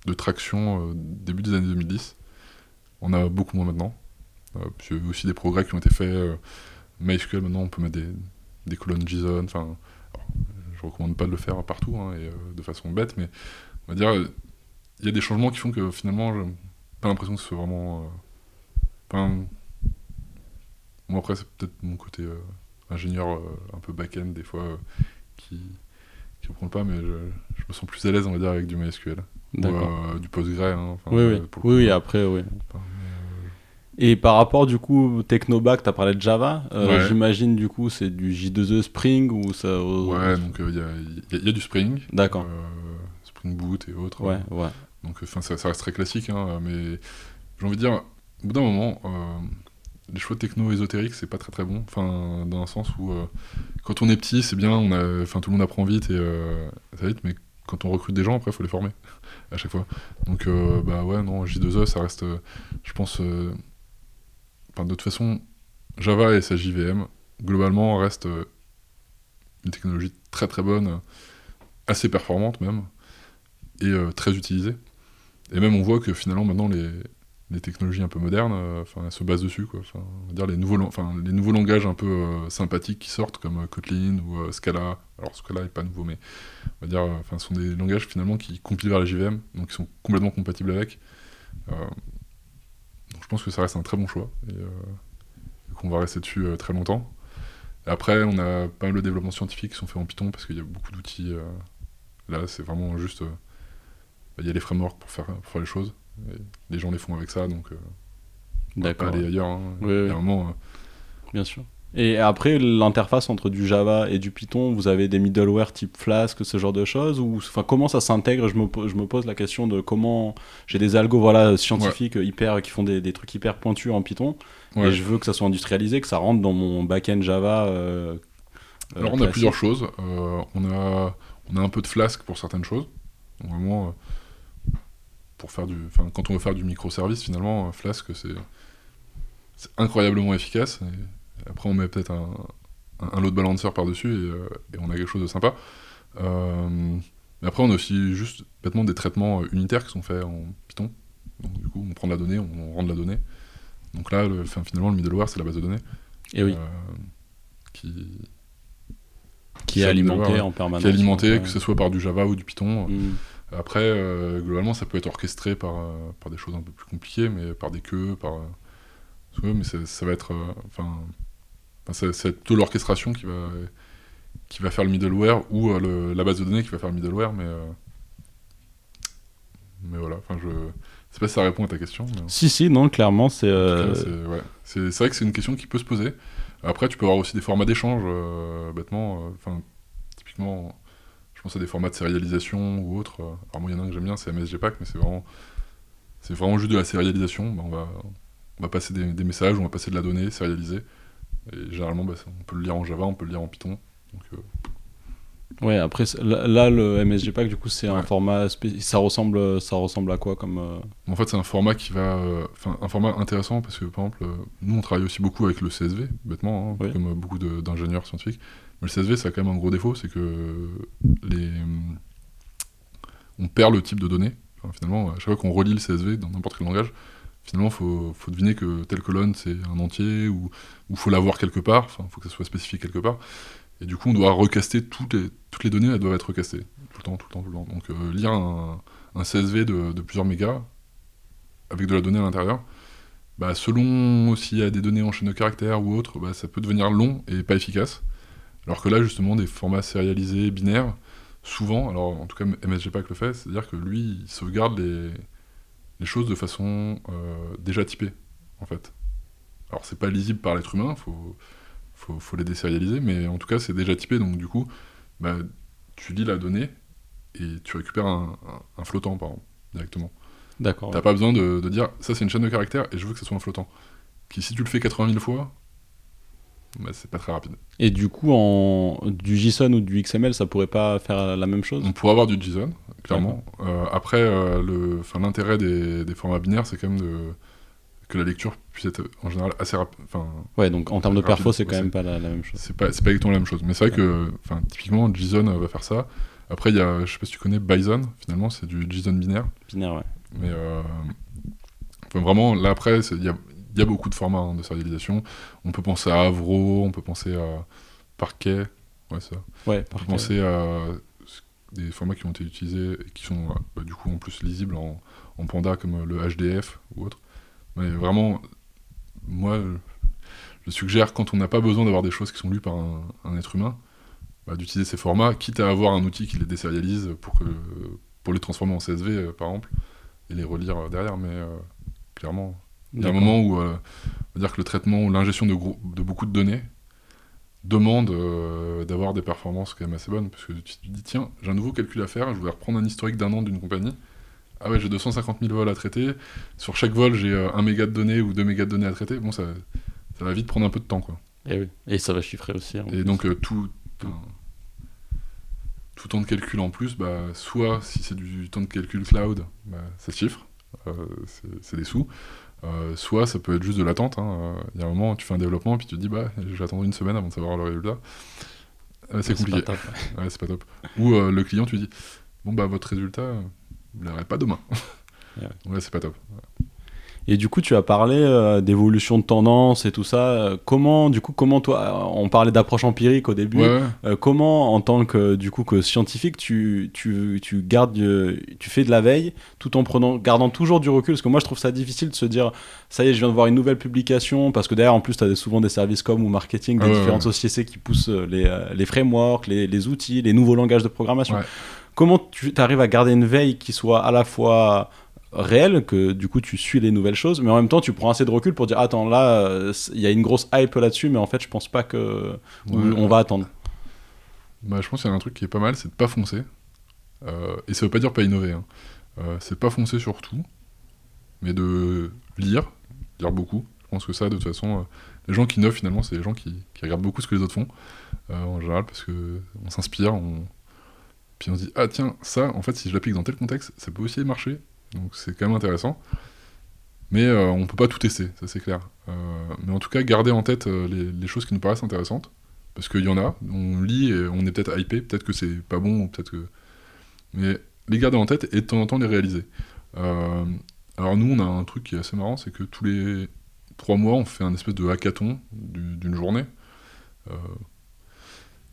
B: de traction euh, début des années 2010. On a beaucoup moins maintenant. Euh, il y a eu aussi des progrès qui ont été faits. Euh, MySQL, maintenant, on peut mettre des, des colonnes JSON. Enfin, je recommande pas de le faire partout hein, et de façon bête, mais on va dire, il y a des changements qui font que finalement, j'ai pas l'impression que ce soit vraiment. Enfin, moi après, c'est peut-être mon côté ingénieur euh, un peu back-end des fois euh, qui qui comprend pas, mais je, me sens plus à l'aise, on va dire, avec du MySQL. Ou euh, du PostgreSQL. Hein,
A: oui, oui. oui, après, oui. Et par rapport, du coup, Technoback, tu as parlé de Java. J'imagine, du coup, c'est du J2E Spring ou ça.
B: Ouais, donc il y, y, a du Spring.
A: D'accord.
B: Spring Boot et autres.
A: Ouais, ouais.
B: Donc, enfin, ça, ça, reste très classique, hein, mais j'ai envie de dire, au bout d'un moment, les choix techno-ésotériques, c'est pas très très bon. Enfin, dans un sens où, euh, quand on est petit, c'est bien, enfin, tout le monde apprend vite et euh, ça vite, mais quand on recrute des gens, après, il faut les former <laughs> à chaque fois. Donc, euh, bah ouais, non, J2E, ça reste, je pense, enfin, de toute façon, Java et sa JVM, globalement, reste une technologie très très bonne, assez performante même, et très utilisée. Et même, on voit que finalement, maintenant, les, les technologies un peu modernes, euh, enfin, elles se basent dessus, quoi. On va dire les nouveaux, enfin, les nouveaux langages un peu euh, sympathiques qui sortent, comme euh, Kotlin ou Scala. Alors Scala n'est pas nouveau, mais on va dire, enfin, ce sont des langages finalement qui compilent vers la JVM, donc qui sont complètement compatibles avec. donc je pense que ça reste un très bon choix et qu'on va rester dessus très longtemps. après, on a pas mal de développements scientifiques qui sont faits en Python parce qu'il y a beaucoup d'outils. là, c'est vraiment juste, il y a les frameworks pour faire, pour faire les choses les gens les font avec ça, donc euh, pas aller ailleurs. Hein.
A: Euh, Bien sûr. Et après, l'interface entre du Java et du Python, vous avez des middleware type Flask, ce genre de choses ou enfin comment ça s'intègre? Je me, je me pose la question de comment j'ai des algos voilà scientifiques hyper qui font des, des, trucs hyper pointus en Python et je veux que ça soit industrialisé, que ça rentre dans mon backend Java. Euh,
B: Alors on a plusieurs choses. on a on a un peu de Flask pour certaines choses. Vraiment pour faire du, enfin, quand on veut faire du microservice, finalement, Flask, c'est incroyablement efficace. Après, on met peut-être un, un, load balancer par-dessus et, et, on a quelque chose de sympa. mais après, on a aussi juste bêtement des traitements unitaires qui sont faits en Python. Donc, du coup, on prend de la donnée, on, rend de la donnée. Donc là, le, finalement, le middleware, c'est la base de données.
A: Et oui.
B: qui,
A: qui est alimenté en permanence.
B: Qui est alimenté, que ce soit par du Java ou du Python. Mm. Après, euh, globalement, ça peut être orchestré par, euh, par des choses un peu plus compliquées, mais par des queues, par. Euh, mais ça va être. Enfin. c'est plutôt l'orchestration qui va, qui va faire le middleware ou la base de données qui va faire le middleware, mais. mais voilà, enfin, je. sais pas si ça répond à ta question.
A: Si, si, non, clairement, c'est.
B: C'est vrai que c'est une question qui peut se poser. Après, tu peux avoir aussi des formats d'échange, bêtement. Enfin, typiquement je pense à des formats de sérialisation ou autres. Alors moi, il y en a un que j'aime bien, c'est MSGPAC, mais c'est vraiment, c'est vraiment juste de la sérialisation. Bah, on, va, on va passer des, messages, on va passer de la donnée sérialisée. Et généralement, bah, on peut le lire en Java, on peut le lire en Python. Donc,
A: euh, Ouais, après, là, le MSGPAC, du coup, c'est un format. Ça ressemble, ça ressemble à quoi comme. Euh,
B: en fait, c'est un format qui va. Euh, enfin, un format intéressant parce que, par exemple, nous, on travaille aussi beaucoup avec le CSV, bêtement, hein, comme beaucoup d'ingénieurs scientifiques. Le CSV, ça a quand même un gros défaut, c'est que on perd le type de données. finalement, à chaque fois qu'on relit le CSV dans n'importe quel langage, finalement, il faut, deviner que telle colonne, c'est un entier, ou il faut l'avoir quelque part, il faut que ça soit spécifié quelque part. Et du coup, on doit recaster toutes les, données, elles doivent être recastées. Tout le temps, tout le temps, tout le temps. Donc, euh, lire un, CSV de, de, plusieurs mégas, avec de la donnée à l'intérieur, bah, selon s'il y a des données en chaîne de caractères ou autre, bah, ça peut devenir long et pas efficace. Alors que là, justement, des formats sérialisés, binaires, souvent, alors en tout cas MSGPAC le fait, c'est-à-dire que lui, il sauvegarde les, les choses de façon euh, déjà typée, en fait. Alors c'est pas lisible par l'être humain, faut, faut, faut, les désérialiser, mais en tout cas c'est déjà typé, donc du coup, bah, tu lis la donnée et tu récupères un, flottant, par exemple, directement.
A: D'accord.
B: T'as pas besoin de, de dire, ça c'est une chaîne de caractères et je veux que ce soit un flottant. Qui si tu le fais 80 000 fois, bah, c'est pas très rapide.
A: Et du coup, en du JSON ou du XML, ça pourrait pas faire la même chose?
B: On pourrait avoir du JSON, clairement. Euh, après, euh, le, l'intérêt des, des, formats binaires, c'est quand même de, que la lecture puisse être en général assez rapide.
A: Ouais, donc en termes de perfo, c'est quand même pas la, même chose.
B: C'est pas, pas exactement la même chose. Mais c'est vrai que, typiquement, JSON va faire ça. Après, il y a, je sais pas si tu connais Bison, finalement, c'est du JSON binaire.
A: Binaire, ouais.
B: Mais euh, vraiment, là, après, il y a, il y a beaucoup de formats hein, de sérialisation. On peut penser à Avro, on peut penser à Parquet, ouais ça.
A: Ouais,
B: on peut penser à des formats qui ont été utilisés et qui sont bah, du coup en plus lisibles en, Panda comme le HDF ou autre. Mais vraiment, moi, je suggère quand on n'a pas besoin d'avoir des choses qui sont lues par un, être humain, bah, d'utiliser ces formats, quitte à avoir un outil qui les désérialise pour, que, pour les transformer en CSV euh, par exemple et les relire derrière. Mais euh, clairement, il y a un moment où euh, on va dire que le traitement ou l'ingestion de, de, beaucoup de données demande euh, d'avoir des performances quand même assez bonnes, parce que tu te dis, tiens, j'ai un nouveau calcul à faire, je voudrais reprendre un historique d'un an d'une compagnie. Ah ouais, j'ai 250 000 vols à traiter. Sur chaque vol, j'ai euh, un méga de données ou deux mégas de données à traiter. Bon, ça, ça va vite prendre un peu de temps, quoi.
A: Et eh oui, et ça va chiffrer aussi. Hein,
B: et donc, tout, tout temps de calcul en plus, bah, soit si c'est du temps de calcul cloud, bah, ça chiffre, c'est des sous. Euh, soit ça peut être juste de l'attente. Hein. Euh, il y a un moment, tu fais un développement et puis tu te dis, bah, j'attends une semaine avant de savoir le résultat. Euh, c'est compliqué. <laughs> c'est pas top. Ou le client, tu dis, bon, bah, votre résultat, vous l'aurait pas demain. <laughs> ouais, c'est pas top.
A: Et du coup, tu as parlé euh, d'évolution de tendance et tout ça. Comment, du coup, comment toi, on parlait d'approche empirique au début. Euh, comment, en tant que du coup que scientifique, tu, tu, tu gardes, euh, tu fais de la veille, tout en prenant, gardant toujours du recul, parce que moi, je trouve ça difficile de se dire, ça y est, je viens de voir une nouvelle publication, parce que derrière, en plus, tu as souvent des services comme ou marketing des différentes sociétés qui poussent les, les frameworks, les, les, outils, les nouveaux langages de programmation. Comment tu arrives à garder une veille qui soit à la fois réel que du coup tu suis les nouvelles choses mais en même temps tu prends assez de recul pour dire attends là euh, il y a une grosse hype là-dessus mais en fait je pense pas que on va attendre.
B: Bah, je pense qu'il y a un truc qui est pas mal c'est de pas foncer. Euh, et ça veut pas dire pas innover hein. euh, c'est pas foncer sur tout mais de lire lire beaucoup. Je pense que ça de toute façon les gens qui innovent finalement c'est les gens qui, qui, regardent beaucoup ce que les autres font en général parce que on s'inspire on... puis on se dit ah tiens ça en fait si je l'applique dans tel contexte ça peut aussi marcher donc c'est quand même intéressant. Mais euh, on peut pas tout tester, ça c'est clair. Euh, mais en tout cas, garder en tête euh, les, choses qui nous paraissent intéressantes. Parce qu'il y en a, on lit et on est peut-être hypé, peut-être que c'est pas bon, peut-être que. Mais les garder en tête et de temps en temps les réaliser. Alors nous, on a un truc qui est assez marrant, c'est que tous les trois mois, on fait un espèce de hackathon du- d'une journée,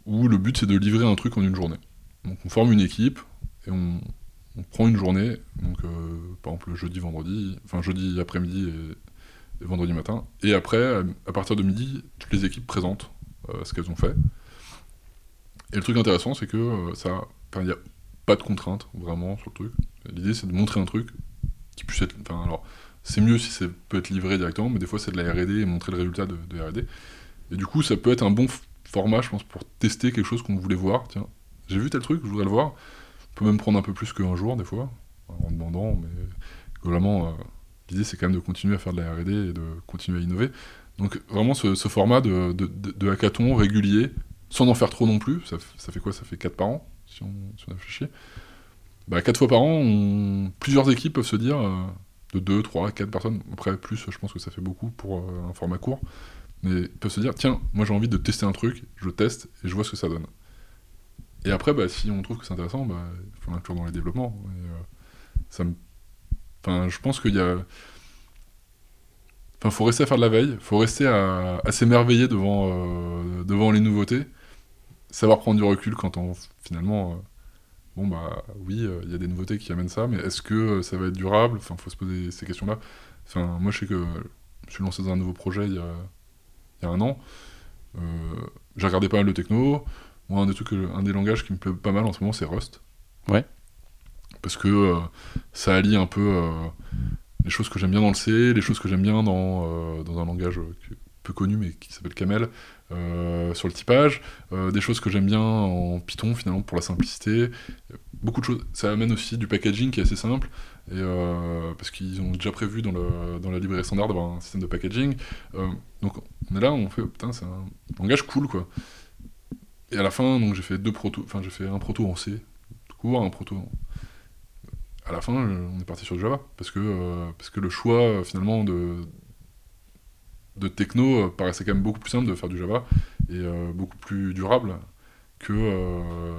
B: où le but c'est de livrer un truc en une journée. Donc on forme une équipe et on, on prend une journée, donc euh, par exemple jeudi, vendredi, enfin jeudi après-midi et, vendredi matin, et après, à, partir de midi, toutes les équipes présentent euh, ce qu'elles ont fait. Et le truc intéressant, c'est que euh, ça, il n'y a pas de contrainte vraiment sur le truc. L'idée, c'est de montrer un truc qui puisse être. Alors, c'est mieux si ça peut être livré directement, mais des fois, c'est de la RD et montrer le résultat de, de RD. Et du coup, ça peut être un bon format, je pense, pour tester quelque chose qu'on voulait voir. Tiens, j'ai vu tel truc, je voudrais le voir. On peut même prendre un peu plus qu'un jour, des fois, en demandant, mais globalement, euh, l'idée, c'est quand même de continuer à faire de la RD et de continuer à innover. Donc, vraiment, ce, format de, hackathon régulier, sans en faire trop non plus, ça, fait quoi? Ça fait 4 par an, si on, si on réfléchit. Bah, 4 fois par an, plusieurs équipes peuvent se dire, euh, de 2, 3, 4 personnes, après plus, je pense que ça fait beaucoup pour euh, un format court, mais peuvent se dire, tiens, moi j'ai envie de tester un truc, je teste et je vois ce que ça donne. Et après, bah, si on trouve que c'est intéressant, bah, il faut l'inclure dans les développements. Euh, ça me... enfin, je pense qu'il y a... Enfin, faut rester à faire de la veille, faut rester à, s'émerveiller devant, euh, devant les nouveautés, savoir prendre du recul quand on finalement, euh, bon bah oui, il y a des nouveautés qui amènent ça, mais est-ce que ça va être durable? Enfin, faut se poser ces questions-là. Enfin, moi, je sais que je suis lancé dans un nouveau projet il y a, il y a un an. J'ai regardé pas mal de techno. Moi, un des trucs, un des langages qui me plaît pas mal en ce moment, c'est Rust.
A: Ouais.
B: Parce que euh, ça allie un peu euh, les choses que j'aime bien dans le C, les choses que j'aime bien dans, euh, dans un langage peu connu mais qui s'appelle Camel sur le typage, des choses que j'aime bien en Python finalement pour la simplicité, beaucoup de choses. Ça amène aussi du packaging qui est assez simple et parce qu'ils ont déjà prévu dans, le, dans la librairie standard d'avoir un système de packaging. Donc on est là, on fait putain c'est un langage cool quoi. Et à la fin donc j'ai fait deux protos, enfin j'ai fait un proto en C tout court, un proto en à la fin, euh, on est parti sur Java parce que euh, parce que le choix euh, finalement de de techno paraissait quand même beaucoup plus simple de faire du Java et beaucoup plus durable que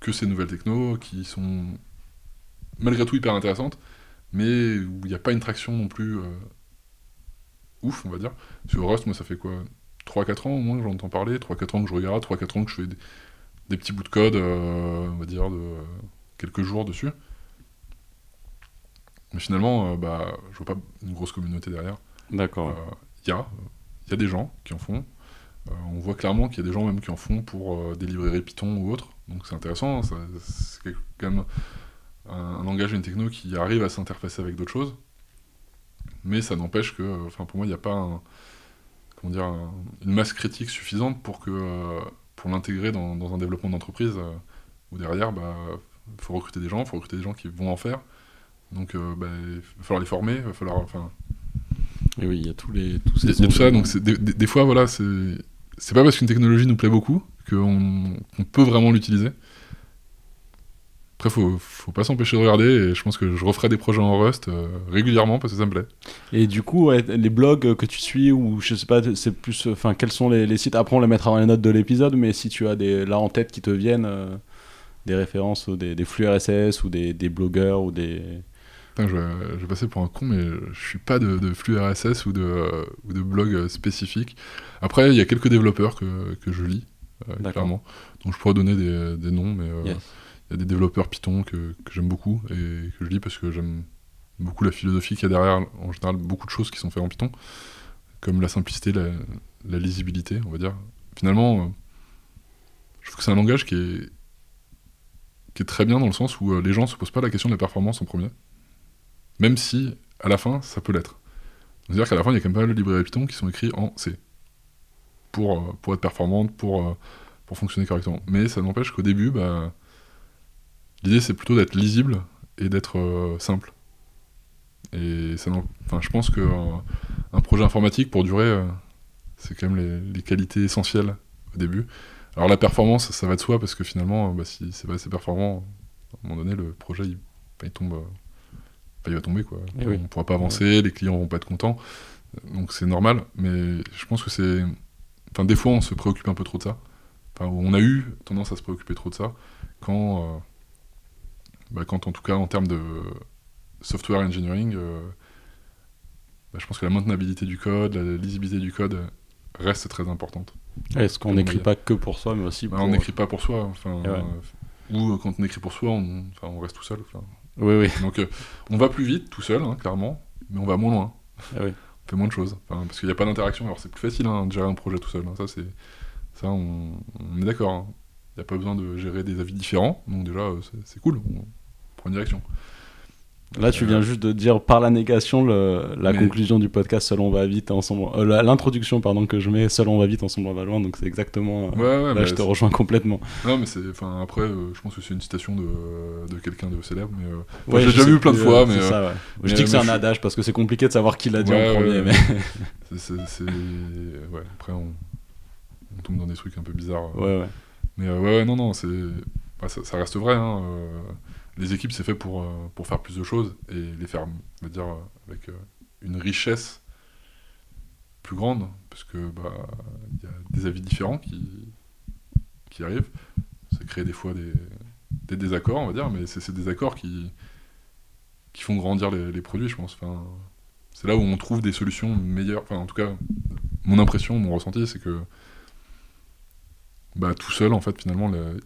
B: que ces nouvelles techno qui sont malgré tout hyper intéressantes, mais où il n'y a pas une traction non plus ouf, on va dire. Sur Rust, moi ça fait quoi? 3-4 ans au moins que j'en entends parler, 3-4 ans que je regarde, 3-4 ans que je fais des, des petits bouts de code, euh, on va dire, de euh, quelques jours dessus. Mais finalement, euh, bah, je vois pas une grosse communauté derrière.
A: D'accord.
B: Il y, a, y a des gens qui en font. Euh, on voit clairement qu'il y a des gens même qui en font pour euh, des librairies Python ou autres. Donc c'est intéressant. ça- C'est quand même un, un langage et une techno qui arrive à s'interfacer avec d'autres choses. Mais ça n'empêche que, euh, enfin pour moi, il n'y a pas un- comment dire, un- une masse critique suffisante pour, que, euh, pour l'intégrer dans, dans un développement d'entreprise euh, où derrière, bah, faut recruter des gens, il faut recruter des gens qui vont en faire. Donc euh, bah, il va falloir les former, il va falloir... Enfin,
A: Et oui, il y a tous les tous
B: il
A: ces
B: il y a tout ça, donc des, des- des fois, voilà, c'est pas parce qu'une technologie nous plaît beaucoup qu'on qu'on peut vraiment l'utiliser. Après, faut, faut pas s'empêcher de regarder, et je pense que je referai des projets en Rust euh, régulièrement parce que ça me plaît.
A: Et du coup, ouais, les blogs que tu suis ou je sais pas, c'est plus, enfin, quels sont les, les sites? Après, on les mettra dans les notes de l'épisode, mais si tu as des là en tête qui te viennent, euh, des références ou des, des flux RSS ou des, des blogueurs ou des.
B: Putain, je, vais- je vais passer pour un con, mais je suis pas de, de flux RSS ou de, euh, ou de blog spécifique. Après, il y a quelques développeurs que, que je lis, clairement. Donc je pourrais donner des, des noms, mais
A: Yes.
B: Y a des développeurs Python que, que j'aime beaucoup et que je lis parce que j'aime beaucoup la philosophie qu'il y a derrière, en général, beaucoup de choses qui sont faites en Python, comme la simplicité, la, lisibilité, on va dire. Finalement, euh, je trouve que c'est un langage qui est, qui est très bien dans le sens où euh, les gens se posent pas la question de la performance en premier, même si, à la fin, ça peut l'être. C'est-à-dire qu'à la fin, il y a quand même pas mal de librairies Python qui sont écrits en C, pour, euh, pour être performantes, pour, pour fonctionner correctement. Mais ça n'empêche qu'au début, bah, l'idée c'est plutôt d'être lisible et d'être euh, simple. Et ça enfin, je pense que un projet informatique, pour durer, euh, c'est quand même les, les qualités essentielles au début. Alors la performance, ça va de soi, parce que finalement, euh, bah, si c'est pas assez performant, à un moment donné, le projet, il, il tombe... il va tomber quoi.
A: Eh
B: on
A: oui.
B: ne pourra pas avancer, les clients vont pas être contents. Donc c'est normal, mais je pense que c'est. Enfin, des fois, on se préoccupe un peu trop de ça. Enfin, on a eu tendance à se préoccuper trop de ça quand. Bah, quand, en tout cas, en termes de software engineering, euh, bah, je pense que la maintenabilité du code, la lisibilité du code reste très importante.
A: Est-ce qu'on n'écrit pas que pour soi, mais aussi
B: Bah,
A: pour...
B: on n'écrit pas pour soi, enfin,
A: Et ouais.
B: euh, ou euh, quand on écrit pour soi, on, reste tout seul. enfin.
A: Oui, oui.
B: Donc euh, on va plus vite tout seul, hein, clairement, mais on va moins loin.
A: Ah oui.
B: On fait moins de choses, Enfin, parce qu'il n'y a pas d'interaction. Alors c'est plus facile hein, de gérer un projet tout seul. hein. Ça, c'est ça, on, on est d'accord. Il n'y a pas besoin de gérer des avis différents, donc déjà c'est- c'est cool. On direction.
A: Là, tu
B: Euh,
A: viens juste de dire par la négation le- la
B: Mais-
A: conclusion du podcast Seul on va vite, ensemble. euh, L'introduction, pardon, que je mets Seul on va vite, ensemble on va loin. Donc c'est exactement. euh,
B: Ouais, ouais,
A: là, je te rejoins complètement.
B: Non, mais c'est. Enfin, après, euh, je pense que c'est une citation de, de quelqu'un de célèbre, mais. euh, enfin,
A: Ouais,
B: j'ai déjà vu plein de fois,
A: euh,
B: mais. euh,
A: ça,
B: mais-
A: je dis que c'est un
B: je-
A: adage parce que c'est compliqué de savoir qui l'a dit en premier. mais... <laughs>
B: c'est- après, on, on tombe dans des trucs un peu bizarres. euh.
A: ouais, ouais.
B: Mais euh, ouais, non, non, c'est. bah, ça, ça reste vrai. Hein, euh, Les équipes, c'est fait pour, euh, pour faire plus de choses et les faire, on va dire, avec euh, une richesse plus grande, parce que bah il y a des avis différents qui, qui arrivent. Ça crée des fois des, des désaccords, on va dire, mais c'est ces désaccords qui, qui font grandir les, produits, je pense. Enfin, c'est là où on trouve des solutions meilleures. Enfin, en tout cas, mon impression, mon ressenti, c'est que bah, tout seul, en fait, finalement, le-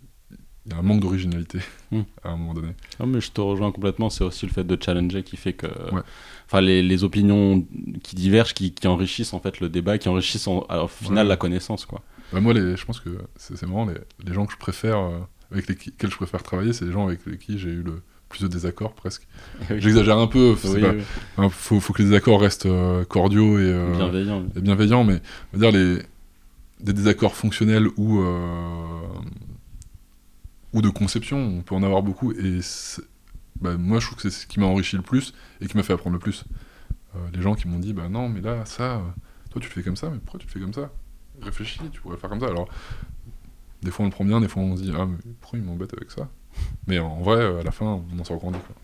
B: il y a un manque d'originalité
A: Hmm. <laughs>
B: à un moment donné.
A: Non, mais je te rejoins complètement. C'est aussi le fait de challenger qui fait que.
B: Ouais.
A: Enfin, les, les opinions qui divergent, qui, qui enrichissent en fait le débat, qui enrichissent en- au final
B: Ouais.
A: la connaissance, quoi.
B: Bah, moi, les, je pense que c'est vraiment les, les gens que je préfère, euh, avec lesquels je préfère travailler, c'est les gens avec qui j'ai eu le plus de désaccords presque. <laughs>
A: Oui.
B: J'exagère un peu,
A: Oui,
B: pas-
A: oui.
B: hein, faut, faut que les désaccords restent euh, cordiaux et, euh,
A: Bienveillant.
B: et bienveillants, mais on va dire les, des désaccords fonctionnels ou, ou de conception, on peut en avoir beaucoup, et bah, moi je trouve que c'est ce qui m'a enrichi le plus et qui m'a fait apprendre le plus. Euh, les gens qui m'ont dit, bah non, mais là, ça, euh, toi tu le fais comme ça, mais pourquoi tu le fais comme ça? Réfléchis, tu pourrais faire comme ça. Alors, des fois on le prend bien, des fois on se dit, ah, mais pourquoi il m'embête avec ça? Mais en vrai, euh, à la fin, on en sort grandi. Quoi.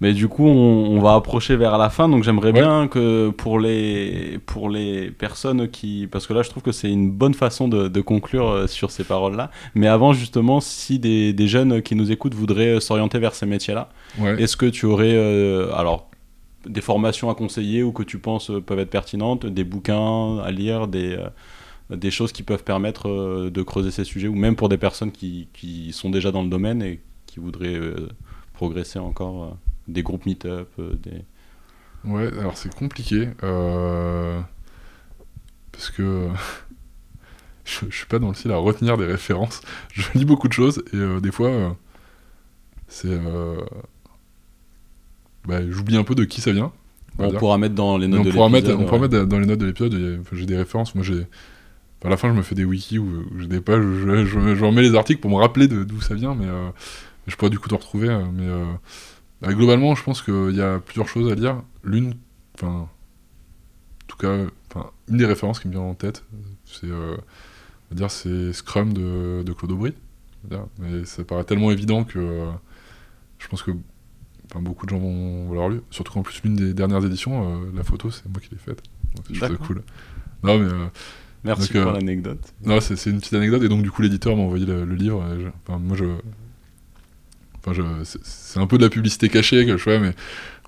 A: Mais du coup, on, on va approcher vers la fin, donc j'aimerais
B: Ouais.
A: bien que pour les, pour les personnes qui... Parce que là, je trouve que c'est une bonne façon de, de conclure euh, sur ces paroles-là. Mais avant, justement, si des, des jeunes qui nous écoutent voudraient euh, s'orienter vers ces métiers-là,
B: Ouais.
A: est-ce que tu aurais... euh, alors, des formations à conseiller ou que tu penses peuvent être pertinentes, des bouquins à lire, des... euh, des choses qui peuvent permettre euh, de creuser ces sujets, ou même pour des personnes qui, qui sont déjà dans le domaine et qui voudraient euh, progresser encore, des groupes meet-up, euh, des...
B: Ouais, alors c'est compliqué. euh, Parce que <laughs> je, je suis pas dans le style à retenir des références. Je lis beaucoup de choses et euh, des fois, euh, c'est. bah, J'oublie un peu de qui ça vient. on
A: pourra mettre dans les notes
B: on,
A: de l'épisode,
B: on pourra mettre dans les notes de l'épisode, enfin, j'ai des références. Moi, j'ai. À la fin, je me fais des wikis où, où j'ai des pages, où je, je, je remets les articles pour me rappeler d'où ça vient, mais je pourrais du coup te retrouver. Mais bah, globalement, je pense qu'il y a plusieurs choses à lire. L'une, enfin, en tout cas, enfin, une des références qui me vient en tête, c'est, euh, on va dire, c'est Scrum de, de Claude Aubry. dire. Mais ça paraît tellement évident que euh, je pense que enfin, beaucoup de gens vont, l'avoir lu. Surtout qu'en plus, l'une des dernières éditions, euh, la photo, c'est moi qui l'ai faite.
A: D'accord.
B: cool. Non, mais euh,
A: Merci
B: Donc,
A: pour
B: euh,
A: l'anecdote.
B: c'est c'est une petite anecdote. Et donc, du coup, l'éditeur m'a envoyé le, le livre. je- moi, je. Enfin, je, c'est- un peu de la publicité cachée que je fais, mais,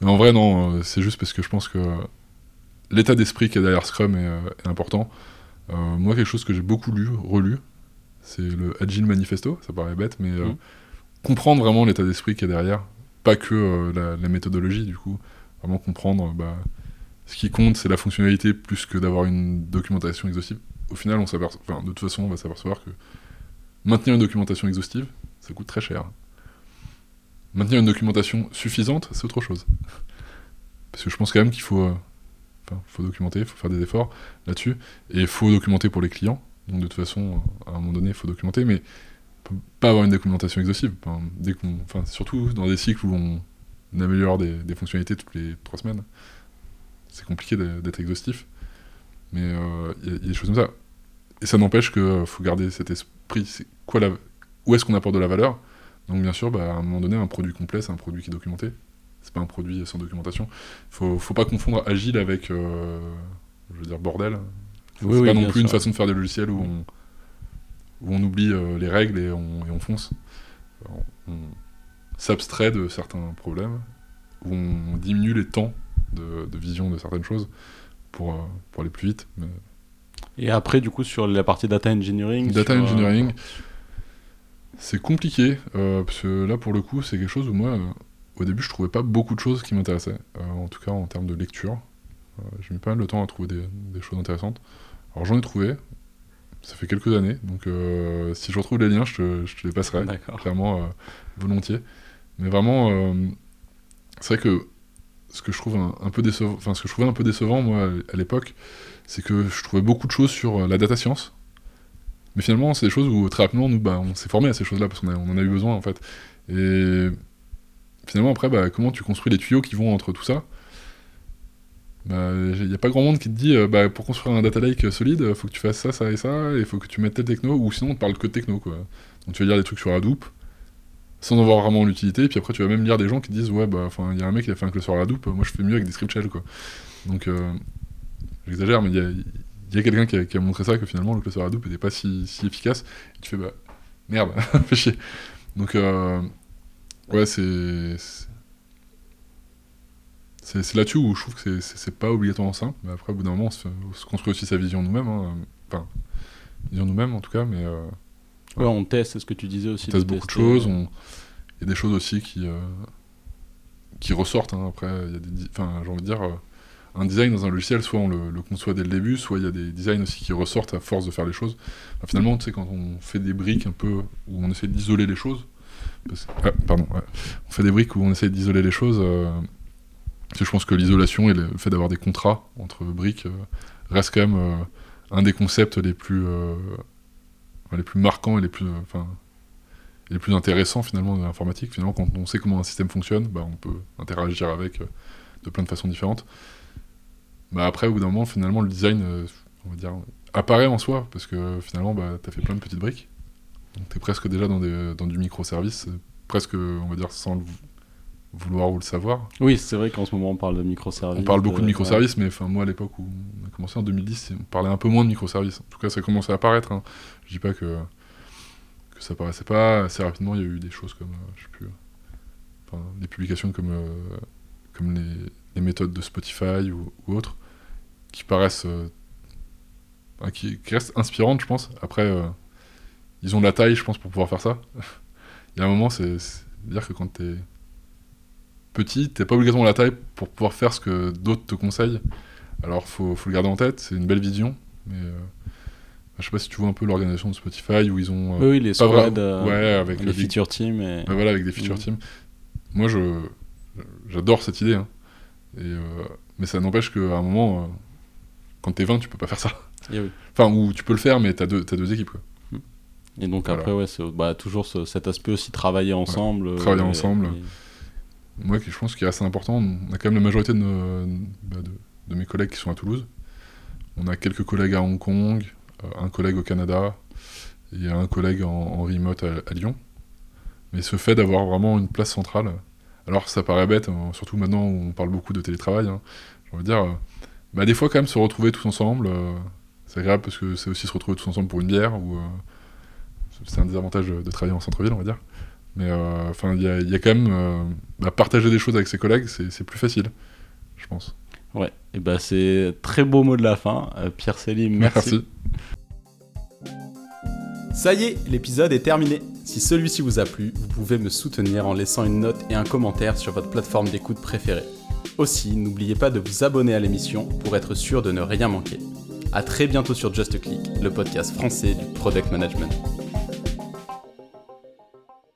B: mais en vrai, non. euh, C'est juste parce que je pense que l'état d'esprit qui est derrière Scrum est, euh, est important. Euh, moi, quelque chose que j'ai beaucoup lu, relu, c'est le Agile Manifesto. Ça paraît bête, mais euh,
A: Mhm.
B: comprendre vraiment l'état d'esprit qui est derrière, pas que euh, la, la méthodologie, du coup. Vraiment comprendre. Bah, ce qui compte, c'est la fonctionnalité plus que d'avoir une documentation exhaustive. Au final, on s'aperçoit, enfin, de toute façon, on va s'apercevoir que maintenir une documentation exhaustive, ça coûte très cher. Maintenir une documentation suffisante, c'est autre chose. Parce que je pense quand même qu'il faut, euh, faut documenter, il faut faire des efforts là-dessus, et il faut documenter pour les clients. Donc de toute façon, à un moment donné, il faut documenter, mais pas avoir une documentation exhaustive. Dès surtout dans des cycles où on améliore des, fonctionnalités toutes les trois semaines, c'est compliqué d'être exhaustif. Mais euh, il y, y a des choses comme ça. Et ça n'empêche qu'il faut garder cet esprit. Quoi la, où est-ce qu'on apporte de la valeur? Donc bien sûr, bah, à un moment donné, un produit complet, c'est un produit qui est documenté. c'est pas un produit sans documentation. Faut, faut pas confondre agile avec, je veux dire, bordel. C'est
A: oui,
B: pas non plus une façon de faire des logiciels où on, où on oublie euh, les règles et on, et on fonce. Alors, on s'abstrait de certains problèmes, où on diminue les temps de, de vision de certaines choses pour, euh, pour aller plus vite. Mais
A: Et après, du coup, sur la partie data engineering.
B: Data
A: sur, euh,
B: engineering, c'est compliqué, euh, parce que là, pour le coup, c'est quelque chose où moi, euh, au début, je trouvais pas beaucoup de choses qui m'intéressaient, euh, en tout cas en termes de lecture. J'ai mis pas mal de temps à trouver des, des choses intéressantes. Alors j'en ai trouvé, ça fait quelques années, donc si je retrouve les liens, je te, je te les passerai, clairement, volontiers. Mais vraiment, c'est vrai que ce que je trouve un, un peu décevant, enfin ce que je trouvais un peu décevant moi à l'époque, c'est que je trouvais beaucoup de choses sur la data science. Mais finalement, c'est des choses où très rapidement, nous, bah, on s'est formé à ces choses-là parce qu'on on en a eu besoin en fait. Et finalement, après, bah, comment tu construis les tuyaux qui vont entre tout ça? Il n'y a pas grand monde qui te dit, euh, bah, pour construire un data lake solide, il faut que tu fasses ça, ça et ça, et il faut que tu mettes tel techno, ou sinon on te parle que de techno. Quoi. Donc tu vas lire des trucs sur Hadoop, sans en voir vraiment l'utilité, puis après tu vas même lire des gens qui disent, ouais, bah, il y a un mec qui a fait un cluster Hadoop, moi je fais mieux avec des script shell. Quoi. Donc euh, j'exagère, mais il y a, il y a quelqu'un qui, a- qui a montré ça, que finalement le cluster Hadoop n'était pas si, si efficace, et tu fais, bah, merde, <laughs> fais chier. Donc, euh, ouais, c'est. c'est- là-dessus où je trouve que c'est- pas obligatoirement simple, mais après, au bout d'un moment, on se, on se construit aussi sa vision nous-mêmes, hein, enfin, vision nous-mêmes en tout cas, mais euh,
A: Ouais, on teste, c'est ce que tu disais aussi.
B: on teste beaucoup de choses, on- il y a des choses aussi qui, euh, qui ressortent, hein, après, il y a des. di- Enfin, j'ai envie de dire. Un design dans un logiciel, soit on le, conçoit dès le début, soit il y a des designs aussi qui ressortent à force de faire les choses. Finalement, tu sais, quand on fait des briques un peu où on essaie d'isoler les choses, ah, pardon, on fait des briques où on essaie d'isoler les choses, euh, je pense que l'isolation et le fait d'avoir des contrats entre briques euh, reste quand même euh, un des concepts les plus, euh, les plus marquants et les plus, euh, les plus intéressants finalement de l'informatique. Finalement, quand on sait comment un système fonctionne, bah, on peut interagir avec de plein de façons différentes. Bah après, au bout d'un moment, finalement, le design, euh, on va dire, apparaît en soi, parce que finalement, bah, tu as fait plein de petites briques. Donc tu es presque déjà dans, des, dans du microservice, euh, presque, on va dire, sans le vou- vouloir ou le savoir.
A: Oui, c'est vrai qu'en ce moment on parle de microservices.
B: On parle beaucoup de
A: ouais.
B: microservices, mais enfin, moi, à l'époque où on a commencé en 2010, on parlait un peu moins de microservices. En tout cas, ça commençait à apparaître. Hein. Je dis pas que, que ça paraissait pas. Assez rapidement, il y a eu des choses comme, euh, je sais plus, euh, enfin, des publications comme, euh, comme les, les méthodes de Spotify ou, ou autres, qui paraissent, euh, qui, qui restent inspirantes, je pense. Après, euh, ils ont la taille, je pense, pour pouvoir faire ça. <laughs> Il y a un moment, c'est dire que quand t'es petit, t'es pas obligatoirement la taille pour pouvoir faire ce que d'autres te conseillent. Alors, faut, faut le garder en tête, c'est une belle vision, mais euh, je sais pas si tu vois un peu l'organisation de Spotify où ils ont. euh,
A: Oui, les
B: pas
A: squads, euh,
B: ouais, avec
A: les
B: le-
A: feature teams. Et...
B: Ouais, voilà, avec des feature
A: Mhm.
B: teams. Moi, je j'adore cette idée. hein. Et, euh, mais ça n'empêche qu'à un moment, quand t'es 20, tu peux pas faire ça.
A: Oui.
B: Enfin, ou tu peux le faire, mais t'as deux, t'as deux équipes. Quoi.
A: Et donc
B: Voilà.
A: après, ouais, c'est bah, toujours ce- cet aspect aussi travailler ensemble. euh,
B: travailler ensemble.
A: et-
B: Moi, je pense qu'il est assez important. On a quand même la majorité de, nos- bah, de, de mes collègues qui sont à Toulouse. On a quelques collègues à Hong Kong, euh, un collègue au Canada et un collègue en, en remote à, à Lyon. Mais ce fait d'avoir vraiment une place centrale, alors ça paraît bête, hein, surtout maintenant où on parle beaucoup de télétravail, hein, j'ai envie de dire, euh, bah, des fois quand même se retrouver tous ensemble, euh, c'est agréable parce que c'est aussi se retrouver tous ensemble pour une bière, ou euh, c'est un des avantages de, travailler en centre-ville, on va dire. Mais euh, enfin, il y, a- il y a quand même euh, bah, partager des choses avec ses collègues, c'est plus facile, je pense.
A: Ouais, et bah c'est très beau mot de la fin. Euh, Pierre Célim, merci. Ça y est, l'épisode est terminé. Si celui-ci vous a plu, vous pouvez me soutenir en laissant une note et un commentaire sur votre plateforme d'écoute préférée. Aussi, n'oubliez pas de vous abonner à l'émission pour être sûr de ne rien manquer. A très bientôt sur Just Click, le podcast français du product management.